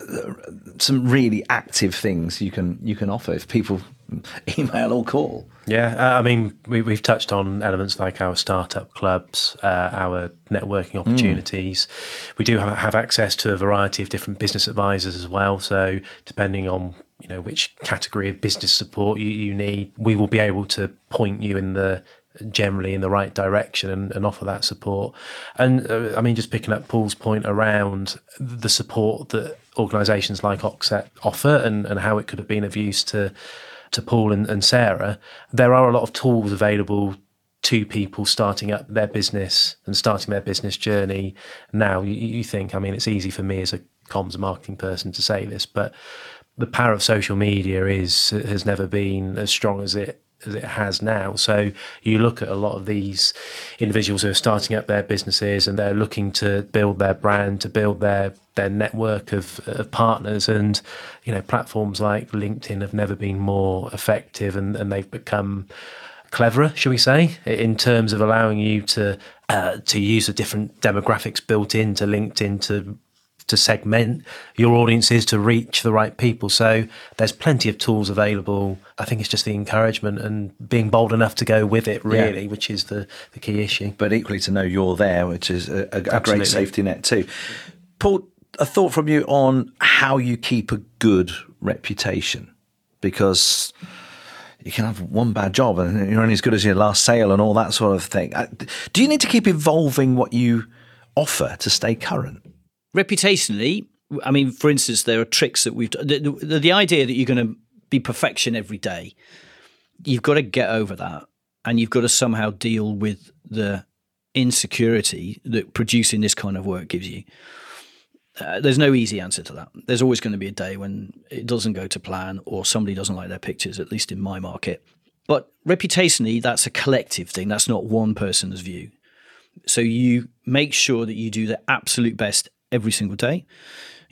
uh, some really active things you can you can offer if people <laughs> email or call. Yeah, uh, I mean, we, have touched on elements like our startup clubs, uh, our networking opportunities. Mm. We do have, have access to a variety of different business advisors as well. So, depending on you know which category of business support you, you need, we will be able to point you in the generally in the right direction and, and offer that support. And uh, I mean, just picking up Paul's point around the support that organisations like Oxlep offer and, and how it could have been of use to to Paul and, and Sarah, there are a lot of tools available to people starting up their business and starting their business journey now. You, you think, I mean, it's easy for me as a comms marketing person to say this, but the power of social media is has never been as strong as it as it has now. So you look at a lot of these individuals who are starting up their businesses and they're looking to build their brand, to build their their network of, of partners and you know platforms like LinkedIn have never been more effective and, and they've become cleverer, shall we say, in terms of allowing you to uh, to use the different demographics built into LinkedIn to to segment your audiences to reach the right people. So there's plenty of tools available. I think it's just the encouragement and being bold enough to go with it, really, yeah. which is the, the key issue. But equally to know you're there, which is a, a, a great safety net too. Paul, a thought from you on how you keep a good reputation because you can have one bad job and you're only as good as your last sale and all that sort of thing. Uh, do you need to keep evolving what you offer to stay current? Reputationally, I mean, for instance, there are tricks that we've the, the, the idea that you're going to be perfection every day. You've got to get over that, and you've got to somehow deal with the insecurity that producing this kind of work gives you. Uh, there's no easy answer to that. There's always going to be a day when it doesn't go to plan or somebody doesn't like their pictures, at least in my market. But reputationally, that's a collective thing. That's not one person's view. So you make sure that you do the absolute best every single day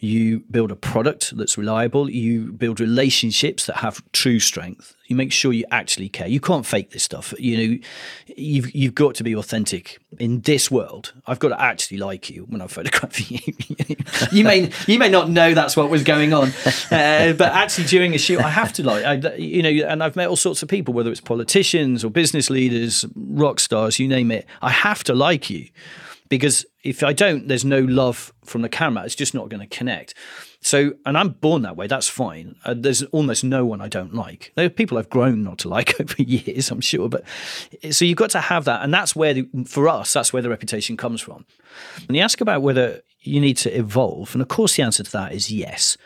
you build a product that's reliable, you build relationships that have true strength. You make sure you actually care. You can't fake this stuff. You know, you've you've got to be authentic in this world. I've got to actually like you when I'm photographing <laughs> you. you may you may not know that's what was going on, uh, but actually during a shoot, I have to like. I, you know, and I've met all sorts of people, whether it's politicians or business leaders, rock stars, you name it. I have to like you because if I don't, there's no love from the camera. It's just not going to connect. So, and I'm born that way. That's fine. Uh, there's almost no one I don't like. There are people I've grown not to <laughs> like over years, I'm sure. But so you've got to have that, and that's where, the, for us, that's where the reputation comes from. And you ask about whether you need to evolve, and of course, the answer to that is yes.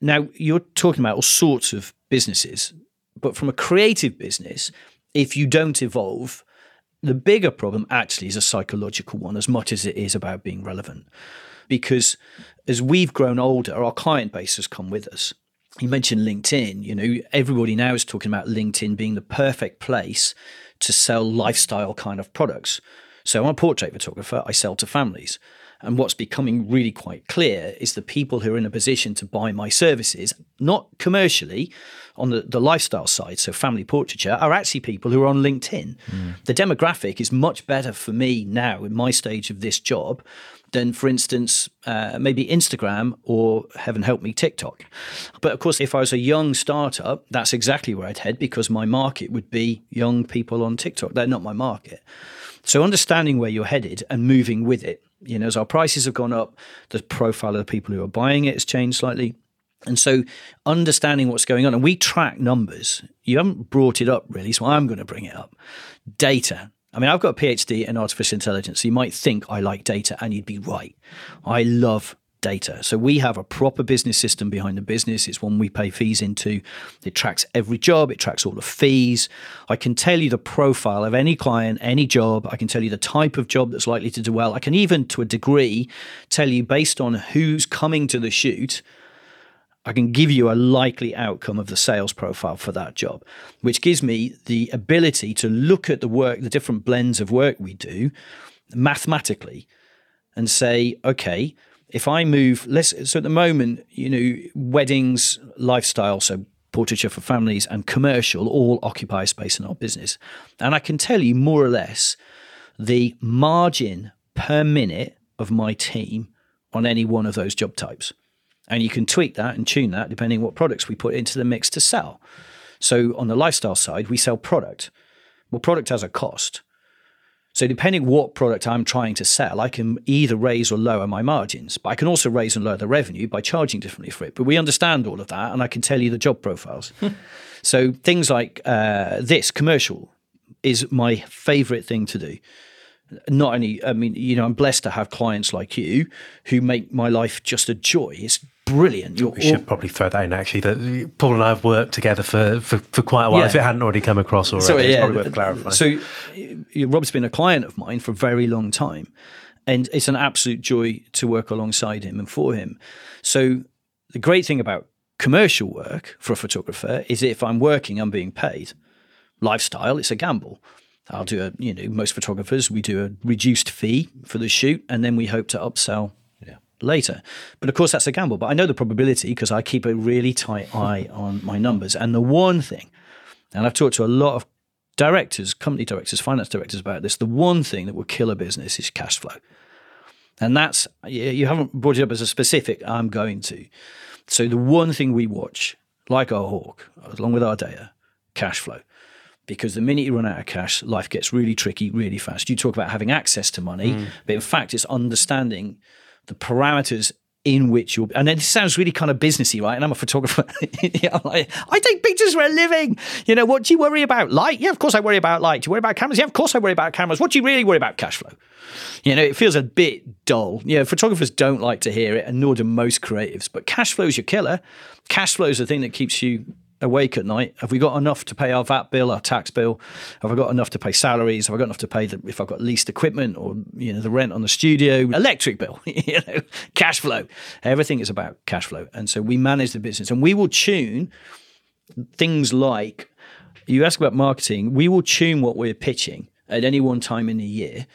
Now, you're talking about all sorts of businesses, but from a creative business, if you don't evolve, the bigger problem actually is a psychological one as much as it is about being relevant. Because as we've grown older, our client base has come with us. You mentioned LinkedIn, you know, everybody now is talking about LinkedIn being the perfect place to sell lifestyle kind of products. So I'm a portrait photographer, I sell to families. And what's becoming really quite clear is the people who are in a position to buy my services, not commercially, on the, the lifestyle side, so family portraiture, are actually people who are on LinkedIn. Mm. The demographic is much better for me now in my stage of this job than, for instance, uh, maybe Instagram or, heaven help me, TikTok. But of course, if I was a young startup, that's exactly where I'd head because my market would be young people on TikTok. They're not my market. So understanding where you're headed and moving with it. You know, as our prices have gone up, the profile of the people who are buying it has changed slightly. And so understanding what's going on, and we track numbers. You haven't brought it up really, so I'm going to bring it up. Data. I mean, I've got a PhD in artificial intelligence. So you might think I like data, and you'd be right. I love data. So we have a proper business system behind the business. It's one we pay fees into. It tracks every job, it tracks all the fees. I can tell you the profile of any client, any job. I can tell you the type of job that's likely to do well. I can even, to a degree, tell you based on who's coming to the shoot. I can give you a likely outcome of the sales profile for that job, which gives me the ability to look at the work, the different blends of work we do mathematically and say, okay, if I move, let's, so at the moment, you know, weddings, lifestyle, so portraiture for families and commercial all occupy space in our business. And I can tell you more or less the margin per minute of my team on any one of those job types. And you can tweak that and tune that depending what products we put into the mix to sell. So on the lifestyle side, we sell product. Well, product has a cost. So depending what product I'm trying to sell, I can either raise or lower my margins, but I can also raise and lower the revenue by charging differently for it. But we understand all of that, and I can tell you the job profiles. <laughs> so things like uh, this commercial is my favorite thing to do. Not only, I mean, you know, I'm blessed to have clients like you who make my life just a joy. It's brilliant. You're we should all... probably throw that in actually. That Paul and I have worked together for, for, for quite a while. Yeah. If it hadn't already come across already, Sorry, yeah. it's probably worth clarifying. So Rob's been a client of mine for a very long time, and it's an absolute joy to work alongside him and for him. So the great thing about commercial work for a photographer is if I'm working, I'm being paid. Lifestyle, it's a gamble. I'll do a, you know, most photographers, we do a reduced fee for the shoot, and then we hope to upsell later. But of course, that's a gamble. But I know the probability because I keep a really tight eye on my numbers. And the one thing, and I've talked to a lot of directors, company directors, finance directors about this, the one thing that will kill a business is cash flow. And that's, you haven't brought it up as a specific, I'm going to. So the one thing we watch, like our hawk, along with our data, cash flow. Because the minute you run out of cash, life gets really tricky really fast. You talk about having access to money, mm. but in fact, it's understanding the parameters in which you're, and it sounds really kind of businessy, right? And I'm a photographer. <laughs> yeah, like, I take pictures for a living. You know, what do you worry about? Light? Yeah, of course I worry about light. Do you worry about cameras? Yeah, of course I worry about cameras. What do you really worry about? Cash flow. You know, it feels a bit dull. Yeah, photographers don't like to hear it, and nor do most creatives. But cash flow is your killer. Cash flow is the thing that keeps you awake at night? Have we got enough to pay our VAT bill, our tax bill? Have I got enough to pay salaries? Have I got enough to pay the, if I've got leased equipment or you know the rent on the studio, electric bill, <laughs> you know, cash flow. Everything is about cash flow, and so we manage the business, and we will tune things like you ask about marketing. We will tune what we're pitching at any one time in the year,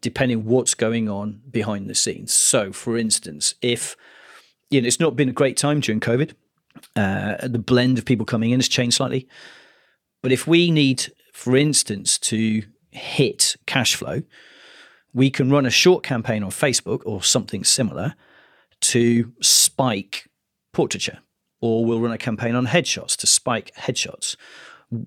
depending what's going on behind the scenes. So, for instance, if you know it's not been a great time during COVID uh, the blend of people coming in has changed slightly. But if we need, for instance, to hit cash flow, we can run a short campaign on Facebook or something similar to spike portraiture, or we'll run a campaign on headshots to spike headshots.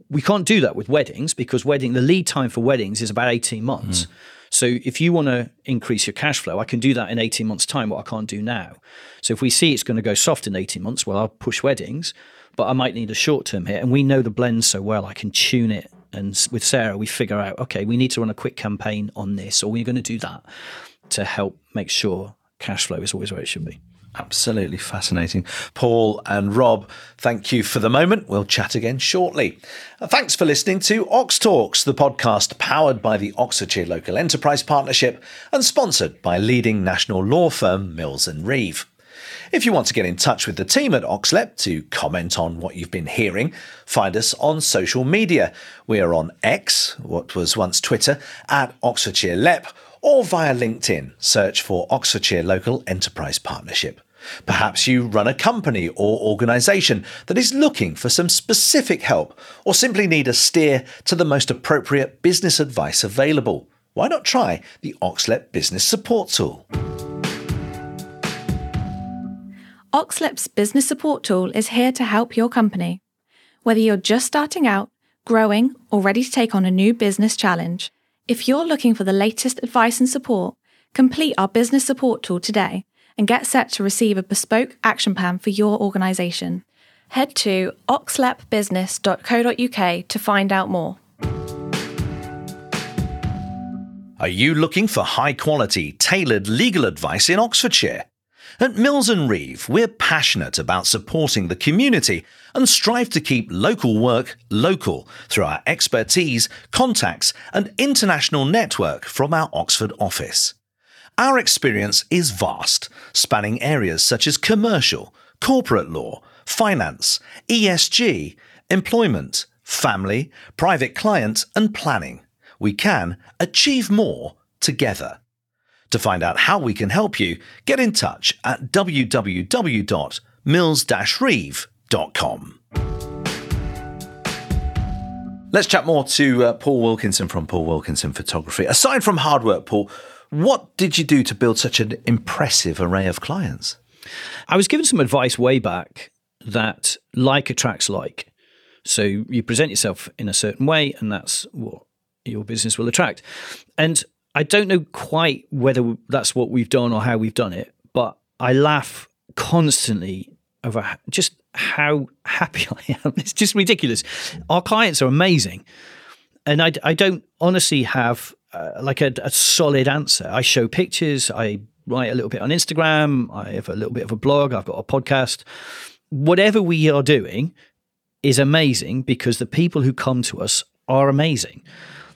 We can't do that with weddings because wedding the lead time for weddings is about 18 months. Mm. So if you want to increase your cash flow, I can do that in 18 months' time, what I can't do now. So if we see it's going to go soft in 18 months, well, I'll push weddings, but I might need a short term hit. And we know the blend so well, I can tune it. And with Sarah, we figure out, okay, we need to run a quick campaign on this, or we're going to do that to help make sure cash flow is always where it should be. Absolutely fascinating. Paul and Rob, thank you for the moment. We'll chat again shortly. Uh, thanks for listening to Ox Talks, the podcast powered by the Oxfordshire Local Enterprise Partnership and sponsored by leading national law firm Mills and Reeve. If you want to get in touch with the team at Oxlep to comment on what you've been hearing, find us on social media. We are on X, what was once Twitter, at Oxfordshire Lep, or via LinkedIn. Search for Oxfordshire Local Enterprise Partnership. Perhaps you run a company or organisation that is looking for some specific help or simply need a steer to the most appropriate business advice available. Why not try the Oxlep Business Support Tool? Oxlep's business support tool is here to help your company. Whether you're just starting out, growing, or ready to take on a new business challenge, if you're looking for the latest advice and support, complete our business support tool today and get set to receive a bespoke action plan for your organisation. Head to oxlepbusiness.co.uk to find out more. Are you looking for high quality, tailored legal advice in Oxfordshire? At Mills and Reeve, we're passionate about supporting the community and strive to keep local work local through our expertise, contacts, and international network from our Oxford office. Our experience is vast, spanning areas such as commercial, corporate law, finance, ESG, employment, family, private client, and planning. We can achieve more together. To find out how we can help you, get in touch at www.mills-reeve.com. Let's chat more to uh, Paul Wilkinson from Paul Wilkinson Photography. Aside from hard work, Paul, what did you do to build such an impressive array of clients? I was given some advice way back that like attracts like. So you present yourself in a certain way, and that's what your business will attract. And I don't know quite whether that's what we've done or how we've done it, but I laugh constantly over just how happy <laughs> I am. It's just ridiculous. Our clients are amazing. And I, I don't honestly have uh, like a, a solid answer. I show pictures. I write a little bit on Instagram. I have a little bit of a blog. I've got a podcast. Whatever we are doing is amazing because the people who come to us are amazing.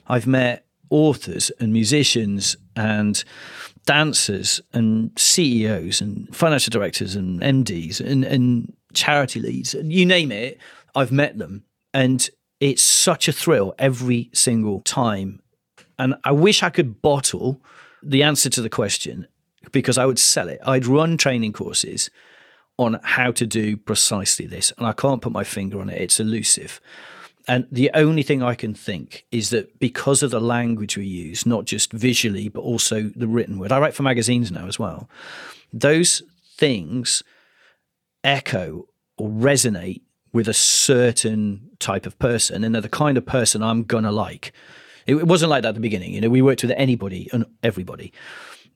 I've met authors and musicians and dancers and CEOs and financial directors and MDs and, and charity leads, you name it, I've met them. And it's such a thrill every single time and I wish I could bottle the answer to the question because I would sell it. I'd run training courses on how to do precisely this. And I can't put my finger on it, it's elusive. And the only thing I can think is that because of the language we use, not just visually, but also the written word, I write for magazines now as well, those things echo or resonate with a certain type of person and they're the kind of person I'm going to like. It, it wasn't like that at the beginning. You know, we worked with anybody and everybody.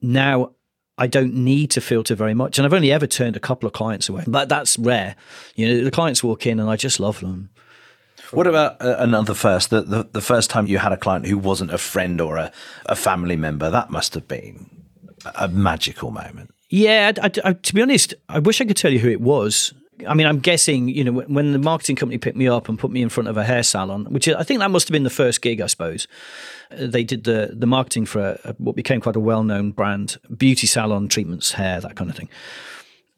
Now I don't need to filter very much. And I've only ever turned a couple of clients away, but that's rare. You know, the clients walk in and I just love them. What about uh, another first? The, the, the first time you had a client who wasn't a friend or a, a family member, that must have been a magical moment. Yeah, I, I, to be honest, I wish I could tell you who it was. I mean, I'm guessing, you know, when the marketing company picked me up and put me in front of a hair salon, which I think that must have been the first gig, I suppose. Uh, they did the the marketing for a, what became quite a well known brand, beauty salon, treatments, hair, that kind of thing.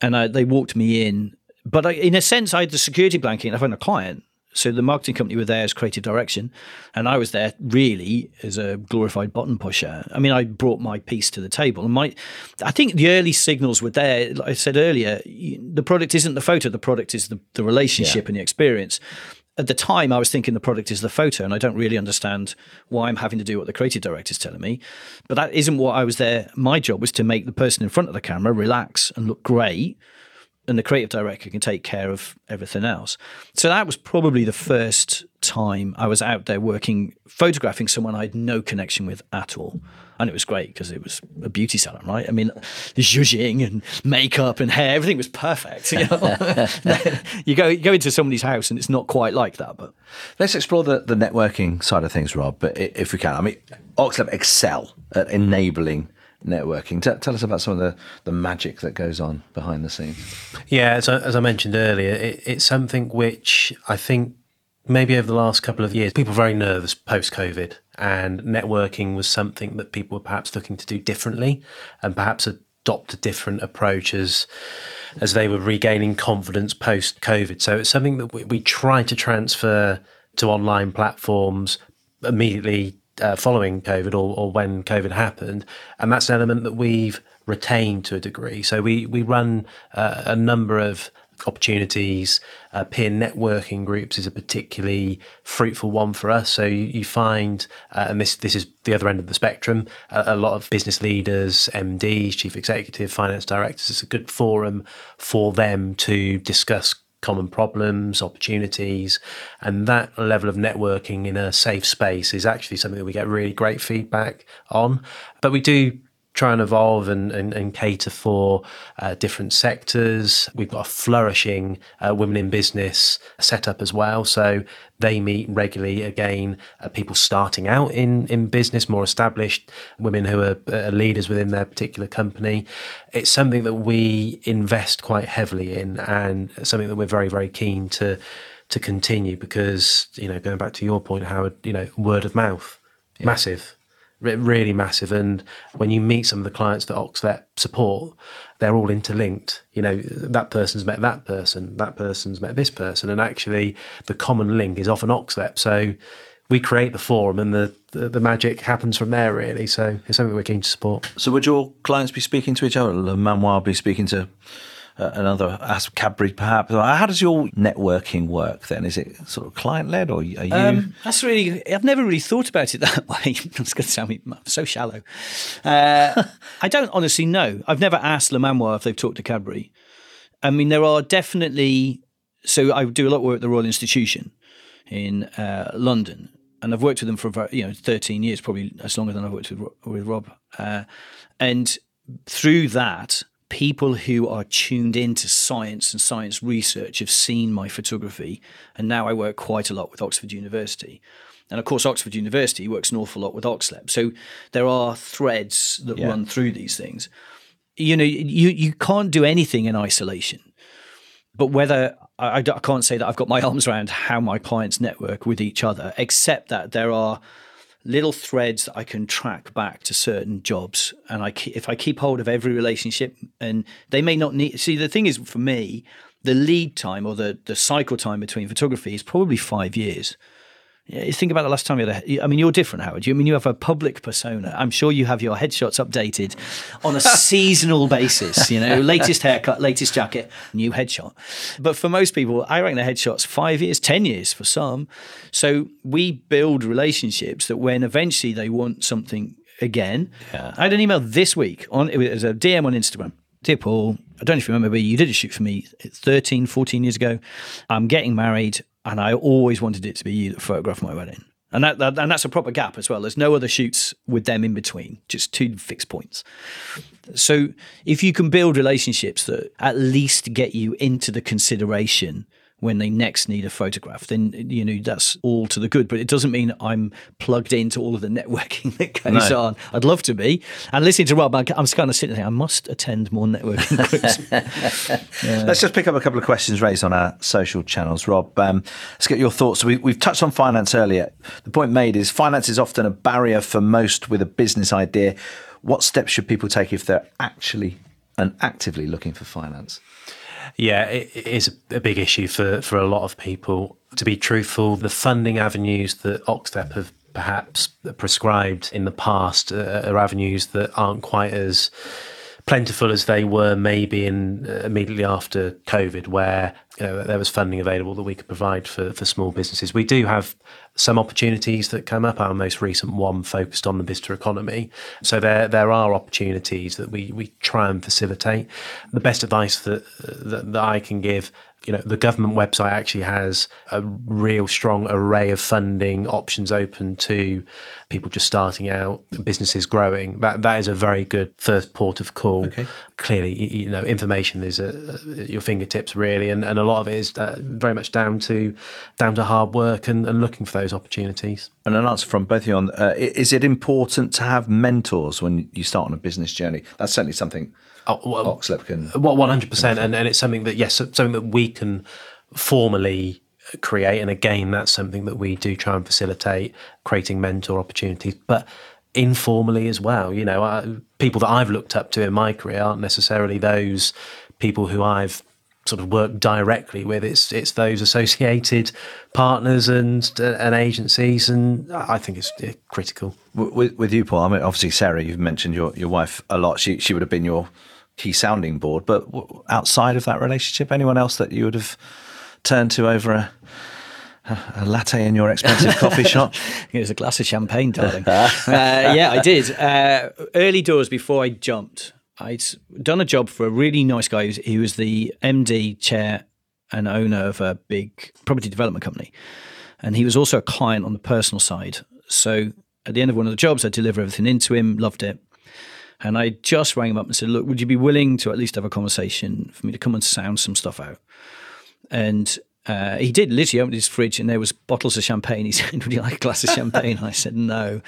And I, they walked me in, but in a sense, I had the security blanket. I found a client, so the marketing company were there as creative direction, and I was there really as a glorified button pusher. I mean, I brought my piece to the table, and my, I think the early signals were there. Like I said earlier, the product isn't the photo; the product is the the relationship yeah. and the experience. At the time, I was thinking the product is the photo, and I don't really understand why I'm having to do what the creative director is telling me. But that isn't what I was there. My job was to make the person in front of the camera relax and look great and the creative director can take care of everything else. So that was probably the first time I was out there working, photographing someone I had no connection with at all. And it was great because it was a beauty salon, right? I mean, the zhuzhing and makeup and hair, everything was perfect. You, know? <laughs> you go you go into somebody's house and it's not quite like that. But let's explore the, the networking side of things, Rob. But if we can, I mean, Oxlep excel at enabling networking. T- tell us about some of the, the magic that goes on behind the scenes. Yeah, as I, as I mentioned earlier, it, it's something which I think maybe over the last couple of years, people were very nervous post COVID, and networking was something that people were perhaps looking to do differently and perhaps adopt a different approach as as they were regaining confidence post COVID. So it's something that we, we try to transfer to online platforms immediately uh, following COVID or, or when COVID happened, and that's an element that we've retained to a degree. So we we run uh, a number of opportunities. Uh, peer networking groups is a particularly fruitful one for us. So you, you find, uh, and this this is the other end of the spectrum, a, a, lot of business leaders, MDs, chief executive, finance directors. It's a good forum for them to discuss common problems, opportunities, and that level of networking in a safe space is actually something that we get really great feedback on. But we do try and evolve and, and, and cater for uh, different sectors. We've got a flourishing uh, women in business setup as well. So they meet regularly again, uh, people starting out in, in business, more established women who are uh, leaders within their particular company. It's something that we invest quite heavily in and something that we're very, very keen to to continue because, you know, going back to your point, Howard, you know, word of mouth, yeah. massive really massive. And when you meet some of the clients that Oxlep support, they're all interlinked. You know, that person's met that person, that person's met this person, and actually the common link is often Oxlep. So we create the forum, and the, the, the magic happens from there. Really, so it's something we're keen to support. So would your clients be speaking to each other? Le Manoir be speaking to uh, another ask Cadbury perhaps. How does your networking work then? Is it sort of client led or are you? Um, that's really, I've never really thought about it <laughs> that way. That's going to sound me so shallow. Uh, <laughs> I don't honestly know. I've never asked Le Manoir if they've talked to Cadbury. I mean, there are definitely, so I do a lot of work at the Royal Institution in uh, London. And I've worked with them for you know 13 years, probably as long as I've worked with with Rob. Uh, and through that, people who are tuned into science and science research have seen my photography. And now I work quite a lot with Oxford University. And of course, Oxford University works an awful lot with Oxlep. So there are threads that yeah. run through these things. You know, you, you can't do anything in isolation. But whether I, I can't say that I've got my <laughs> arms around how my clients network with each other, except that there are little threads that I can track back to certain jobs. And I, if I keep hold of every relationship, and they may not need. See, the thing is for me, the lead time or the the cycle time between photography is probably five years. Yeah, think about the last time you had a. I mean, you're different, Howard. You I mean you have a public persona. I'm sure you have your headshots updated on a <laughs> seasonal basis. You know, latest haircut, latest jacket, new headshot. But for most people, I reckon a headshot's five years, ten years for some. So we build relationships that when eventually they want something again. Yeah. I had an email this week on it was a DM on Instagram. Dear Paul, I don't know if you remember, but you did a shoot for me 13, 14 years ago. I'm getting married and I always wanted it to be you that photographed my wedding. And that, that, and that's a proper gap as well. There's no other shoots with them in between, just two fixed points. So if you can build relationships that at least get you into the consideration when they next need a photograph, then you know that's all to the good. But it doesn't mean I'm plugged into all of the <laughs> networking that goes No. on. I'd love to be. And listening to Rob, I'm just kind of sitting there. I must attend more networking <laughs> groups. <laughs> Let's just pick up a couple of questions raised on our social channels, Rob. Um, let's get your thoughts. We, we've touched on finance earlier. The point made is finance is often a barrier for most with a business idea. What steps should people take if they're actually and actively looking for finance? Yeah, it, is a big issue for, for a lot of people. To be truthful, the funding avenues that Oxford have perhaps prescribed in the past uh, are avenues that aren't quite as plentiful as they were maybe in uh, immediately after COVID, where there was funding available that we could provide for, for small businesses. We do have some opportunities that come up. Our most recent one focused on the visitor economy. So there there are opportunities that we, we try and facilitate. The best advice that, that that I can give you know the government website actually has a real strong array of funding options open to people just starting out businesses growing that that is a very good first port of call Okay. clearly you know information is at at your fingertips really and, and a lot of it is uh, very much down to down to hard work and, and looking for those opportunities And an answer from both of you on uh, is it important to have mentors when you start on a business journey? That's certainly something oh, can. Well, one hundred percent, and and it's something that yes, something that we can formally create, and again, that's something that we do try and facilitate, creating mentor opportunities, but informally as well. You know, I, people that I've looked up to in my career aren't necessarily those people who I've sort of worked directly with. It's it's those associated partners and and agencies, and I think it's uh, critical. With, with you, Paul, I mean, obviously, Sarah, you've mentioned your, your wife a lot. She, she would have been your key sounding board. But w- outside of that relationship, anyone else that you would have turned to over a, a, latte in your expensive <laughs> coffee shop? it was a glass of champagne, darling. <laughs> uh, yeah, I did. Uh, early doors before I jumped, I'd done a job for a really nice guy. He was, he was the MD, chair, and owner of a big property development company. And he was also a client on the personal side. So at the end of one of the jobs, I deliver everything into him, loved it. And I just rang him up and said, Look, would you be willing to at least have a conversation for me to come and sound some stuff out? And uh, he did literally open his fridge and there was bottles of champagne. He <laughs> said, "Would you like a glass of champagne?" I said, "No,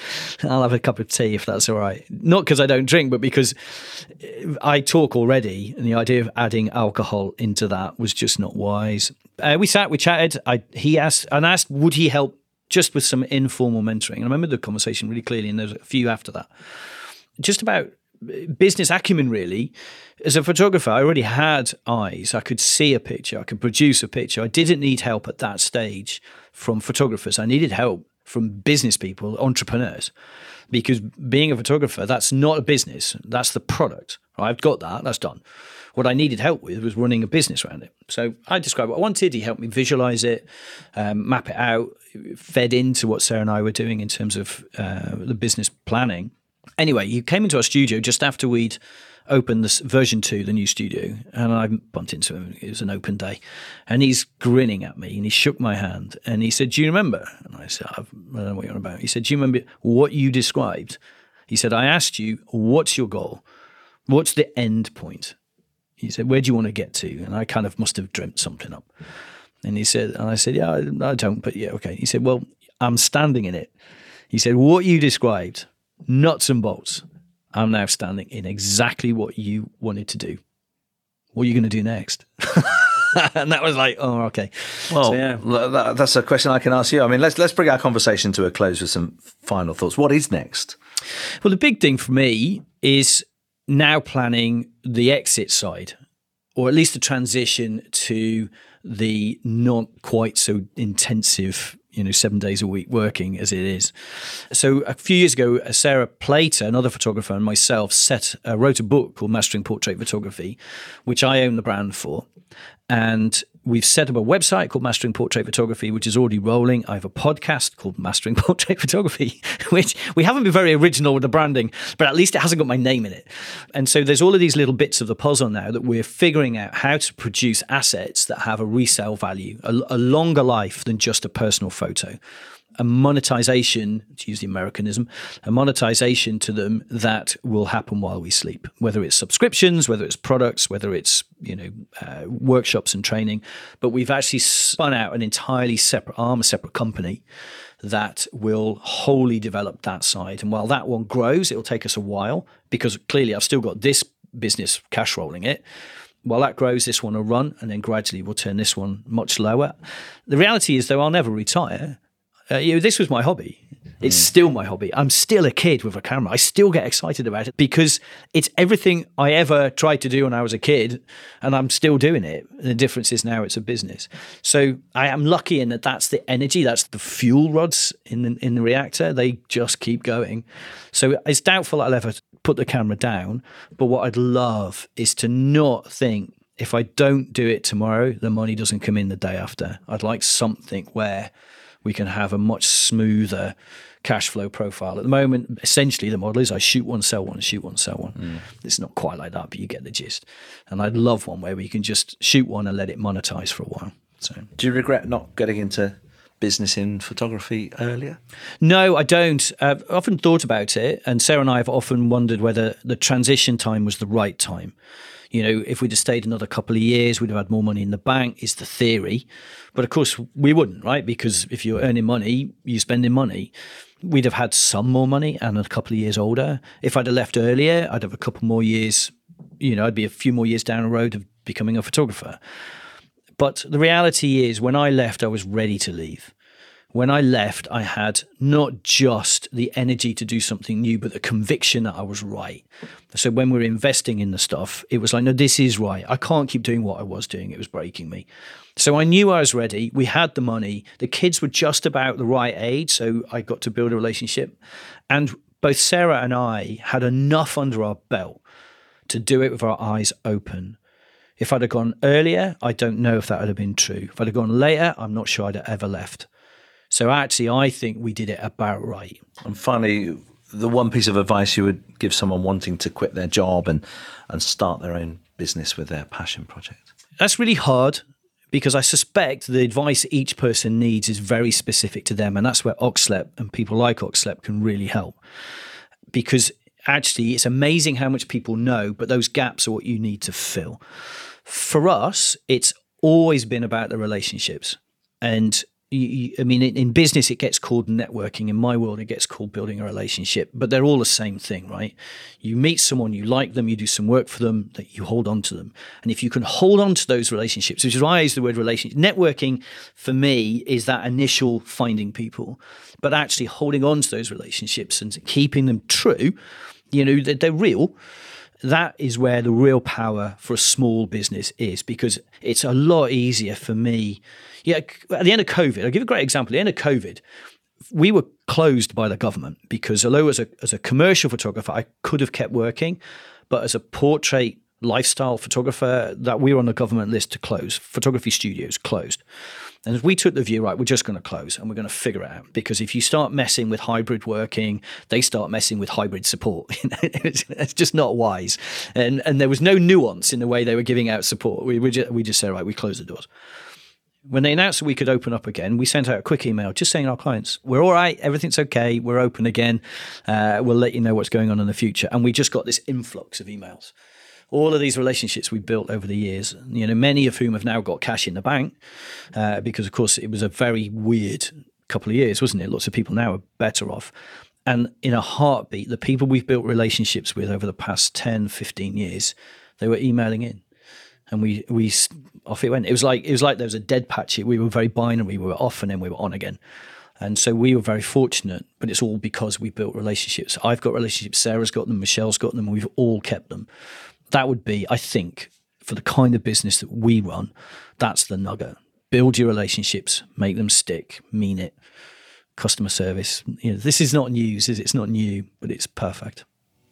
I'll have a cup of tea if that's all right." Not because I don't drink, but because I talk already, and the idea of adding alcohol into that was just not wise. Uh, we sat, we chatted. I he asked and asked, would he help just with some informal mentoring? And I remember the conversation really clearly, and there's a few after that, just about business acumen really. As a photographer i already had eyes. I could see a picture. I could produce a picture. I didn't need help at that stage from photographers. I needed help from business people entrepreneurs because being a photographer that's not a business. That's the product. I've got that. That's done. What i needed help with was running a business around it. So i described what i wanted. He helped me visualize it um, map it out fed into what sarah and i were doing in terms of uh, the business planning Anyway, he came into our studio just after we'd opened this version two, the new studio, and I bumped into him. It was an open day, and he's grinning at me, and he shook my hand, and he said, "Do you remember?" And I said, "I don't know what you're about." He said, "Do you remember what you described?" He said, "I asked you, what's your goal? What's the end point?" He said, "Where do you want to get to?" And I kind of must have dreamt something up. And he said, and I said, "Yeah, I don't, but yeah, okay." He said, "Well, I'm standing in it." He said, "What you described." Nuts and bolts. I'm now standing in exactly what you wanted to do. What are you going to do next? <laughs> and that was like, oh, okay. Well, So, yeah. that- that's a question I can ask you. I mean, let's let's bring our conversation to a close with some final thoughts. What is next? Well, the big thing for me is now planning the exit side, or at least the transition to the not quite so intensive you know, seven days a week working as it is. So a few years ago, uh, Sarah Plater, another photographer, and myself set uh, wrote a book called Mastering Portrait Photography, which I own the brand for, and we've set up a website called Mastering Portrait Photography, which is already rolling. I have a podcast called Mastering <laughs> Portrait Photography, <laughs> which we haven't been very original with the branding, but at least it hasn't got my name in it. And so there's all of these little bits of the puzzle now that we're figuring out how to produce assets that have a resale value, a, a longer life than just a personal photo a monetization, to use the Americanism, a monetization to them that will happen while we sleep, whether it's subscriptions, whether it's products, whether it's you know uh, workshops and training. But we've actually spun out an entirely separate arm, a separate company that will wholly develop that side. And while that one grows, it'll take us a while because clearly I've still got this business cash rolling it while that grows, this one will run, and then gradually we'll turn this one much lower. The reality is, though, I'll never retire. Uh, you know, this was my hobby. It's mm. still my hobby. I'm still a kid with a camera. I still get excited about it because it's everything I ever tried to do when I was a kid, and I'm still doing it. The difference is now it's a business. So I am lucky in that that's the energy, that's the fuel rods in the, in the reactor. They just keep going. So it's doubtful I'll ever put the camera down. But what I'd love is to not think if I don't do it tomorrow, the money doesn't come in the day after. I'd like something where we can have a much smoother cash flow profile. At the moment, essentially, the model is I shoot one, sell one, shoot one, sell one. Mm. It's not quite like that, but you get the gist. And I'd love one where we can just shoot one and let it monetize for a while. So, do you regret not getting into business in photography earlier? No, I don't. I've often thought about it, and Sarah and I have often wondered whether the transition time was the right time. You know, if we'd have stayed another couple of years, we'd have had more money in the bank, is the theory. But of course, we wouldn't, right? Because if you're earning money, you're spending money. We'd have had some more money and a couple of years older. If I'd have left earlier, I'd have a couple more years, you know, I'd be a few more years down the road of becoming a photographer. But the reality is, when I left, I was ready to leave when I left, I had not just the energy to do something new, but the conviction that I was right. So when we are investing in the stuff, it was like, no, this is right. I can't keep doing what I was doing. It was breaking me. So I knew I was ready. We had the money. The kids were just about the right age. So I got to build a relationship. And both Sarah and I had enough under our belt to do it with our eyes open. If I'd have gone earlier, I don't know if that would have been true. If I'd have gone later, I'm not sure I'd have ever left. So actually, I think we did it about right. And finally, the one piece of advice you would give someone wanting to quit their job and, and start their own business with their passion project? That's really hard because I suspect the advice each person needs is very specific to them. And that's where Oxlep and people like Oxlep can really help. Because actually, it's amazing how much people know, but those gaps are what you need to fill. For us, it's always been about the relationships. And I mean, in, business, it gets called networking. In my world, it gets called building a relationship, but they're all the same thing, right? You meet someone, you like them, you do some work for them, that you hold on to them. And if you can hold on to those relationships, which is why I use the word relationship, networking for me is that initial finding people, but actually holding on to those relationships and keeping them true, you know, they're, they're real that is where the real power for a small business is because it's a lot easier for me yeah, at the end of COVID, I'll give a great example. At the end of COVID, we were closed by the government because although as a as a commercial photographer, I could have kept working, but as a portrait lifestyle photographer, that we were on the government list to close. Photography studios closed. And we took the view, right, we're just going to close and we're going to figure it out. Because if you start messing with hybrid working, they start messing with hybrid support. <laughs> it's, it's, just not wise. And and there was no nuance in the way they were giving out support. We, we, just, we just said, right, we close the doors. When they announced that we could open up again, we sent out a quick email just saying to our clients, we're all right, everything's okay, we're open again. Uh, we'll let you know what's going on in the future. And we just got this influx of emails. All of these relationships we built over the years, you know, many of whom have now got cash in the bank, uh, because of course it was a very weird couple of years, wasn't it? Lots of people now are better off. And in a heartbeat, the people we've built relationships with over the past 10, 15 years, they were emailing in and we we off it went. It was like it was like there was a dead patch. We were very binary. We were off and then we were on again. And so we were very fortunate, but it's all because we built relationships. I've got relationships, Sarah's got them, Michelle's got them, we've all kept them. That would be, I think, for the kind of business that we run, that's the nugget. build your relationships, make them stick, mean it. Customer service. You know, this is not news, is it? It's not new, but it's perfect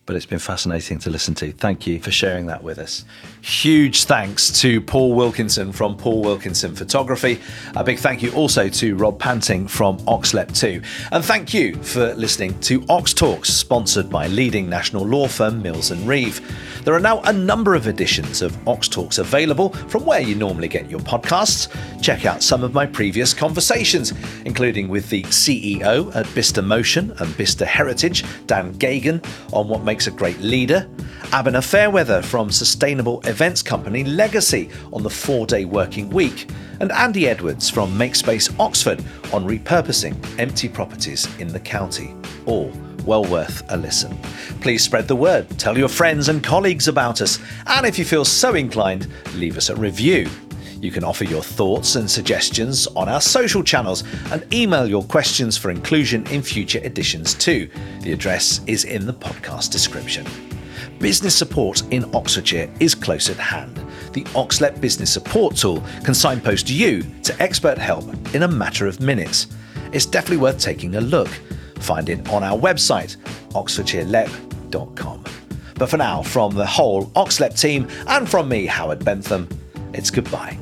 but it's been fascinating to listen to. Thank you for sharing that with us. Huge thanks to Paul Wilkinson from Paul Wilkinson Photography. A big thank you also to Rob Panting from Oxlep 2. And thank you for listening to OxTalks, sponsored by leading national law firm Mills and Reeve. There are now a number of editions of OxTalks available from where you normally get your podcasts. Check out some of my previous conversations, including with the CEO at Bicester Motion and Bicester Heritage, Dan Geoghegan, on what makes a great leader. Abena Fairweather from sustainable events company Legacy on the four day working week. And Andy Edwards from Makespace Oxford on repurposing empty properties in the county. All well worth a listen. Please spread the word, tell your friends and colleagues about us, and if you feel so inclined, leave us a review. You can offer your thoughts and suggestions on our social channels and email your questions for inclusion in future editions too. The address is in the podcast description. Business support in Oxfordshire is close at hand. The Oxlep Business Support Tool can signpost you to expert help in a matter of minutes. It's definitely worth taking a look. Find it on our website, oxfordshirelep.com. But for now, from the whole Oxlep team and from me, Howard Bentham, it's goodbye.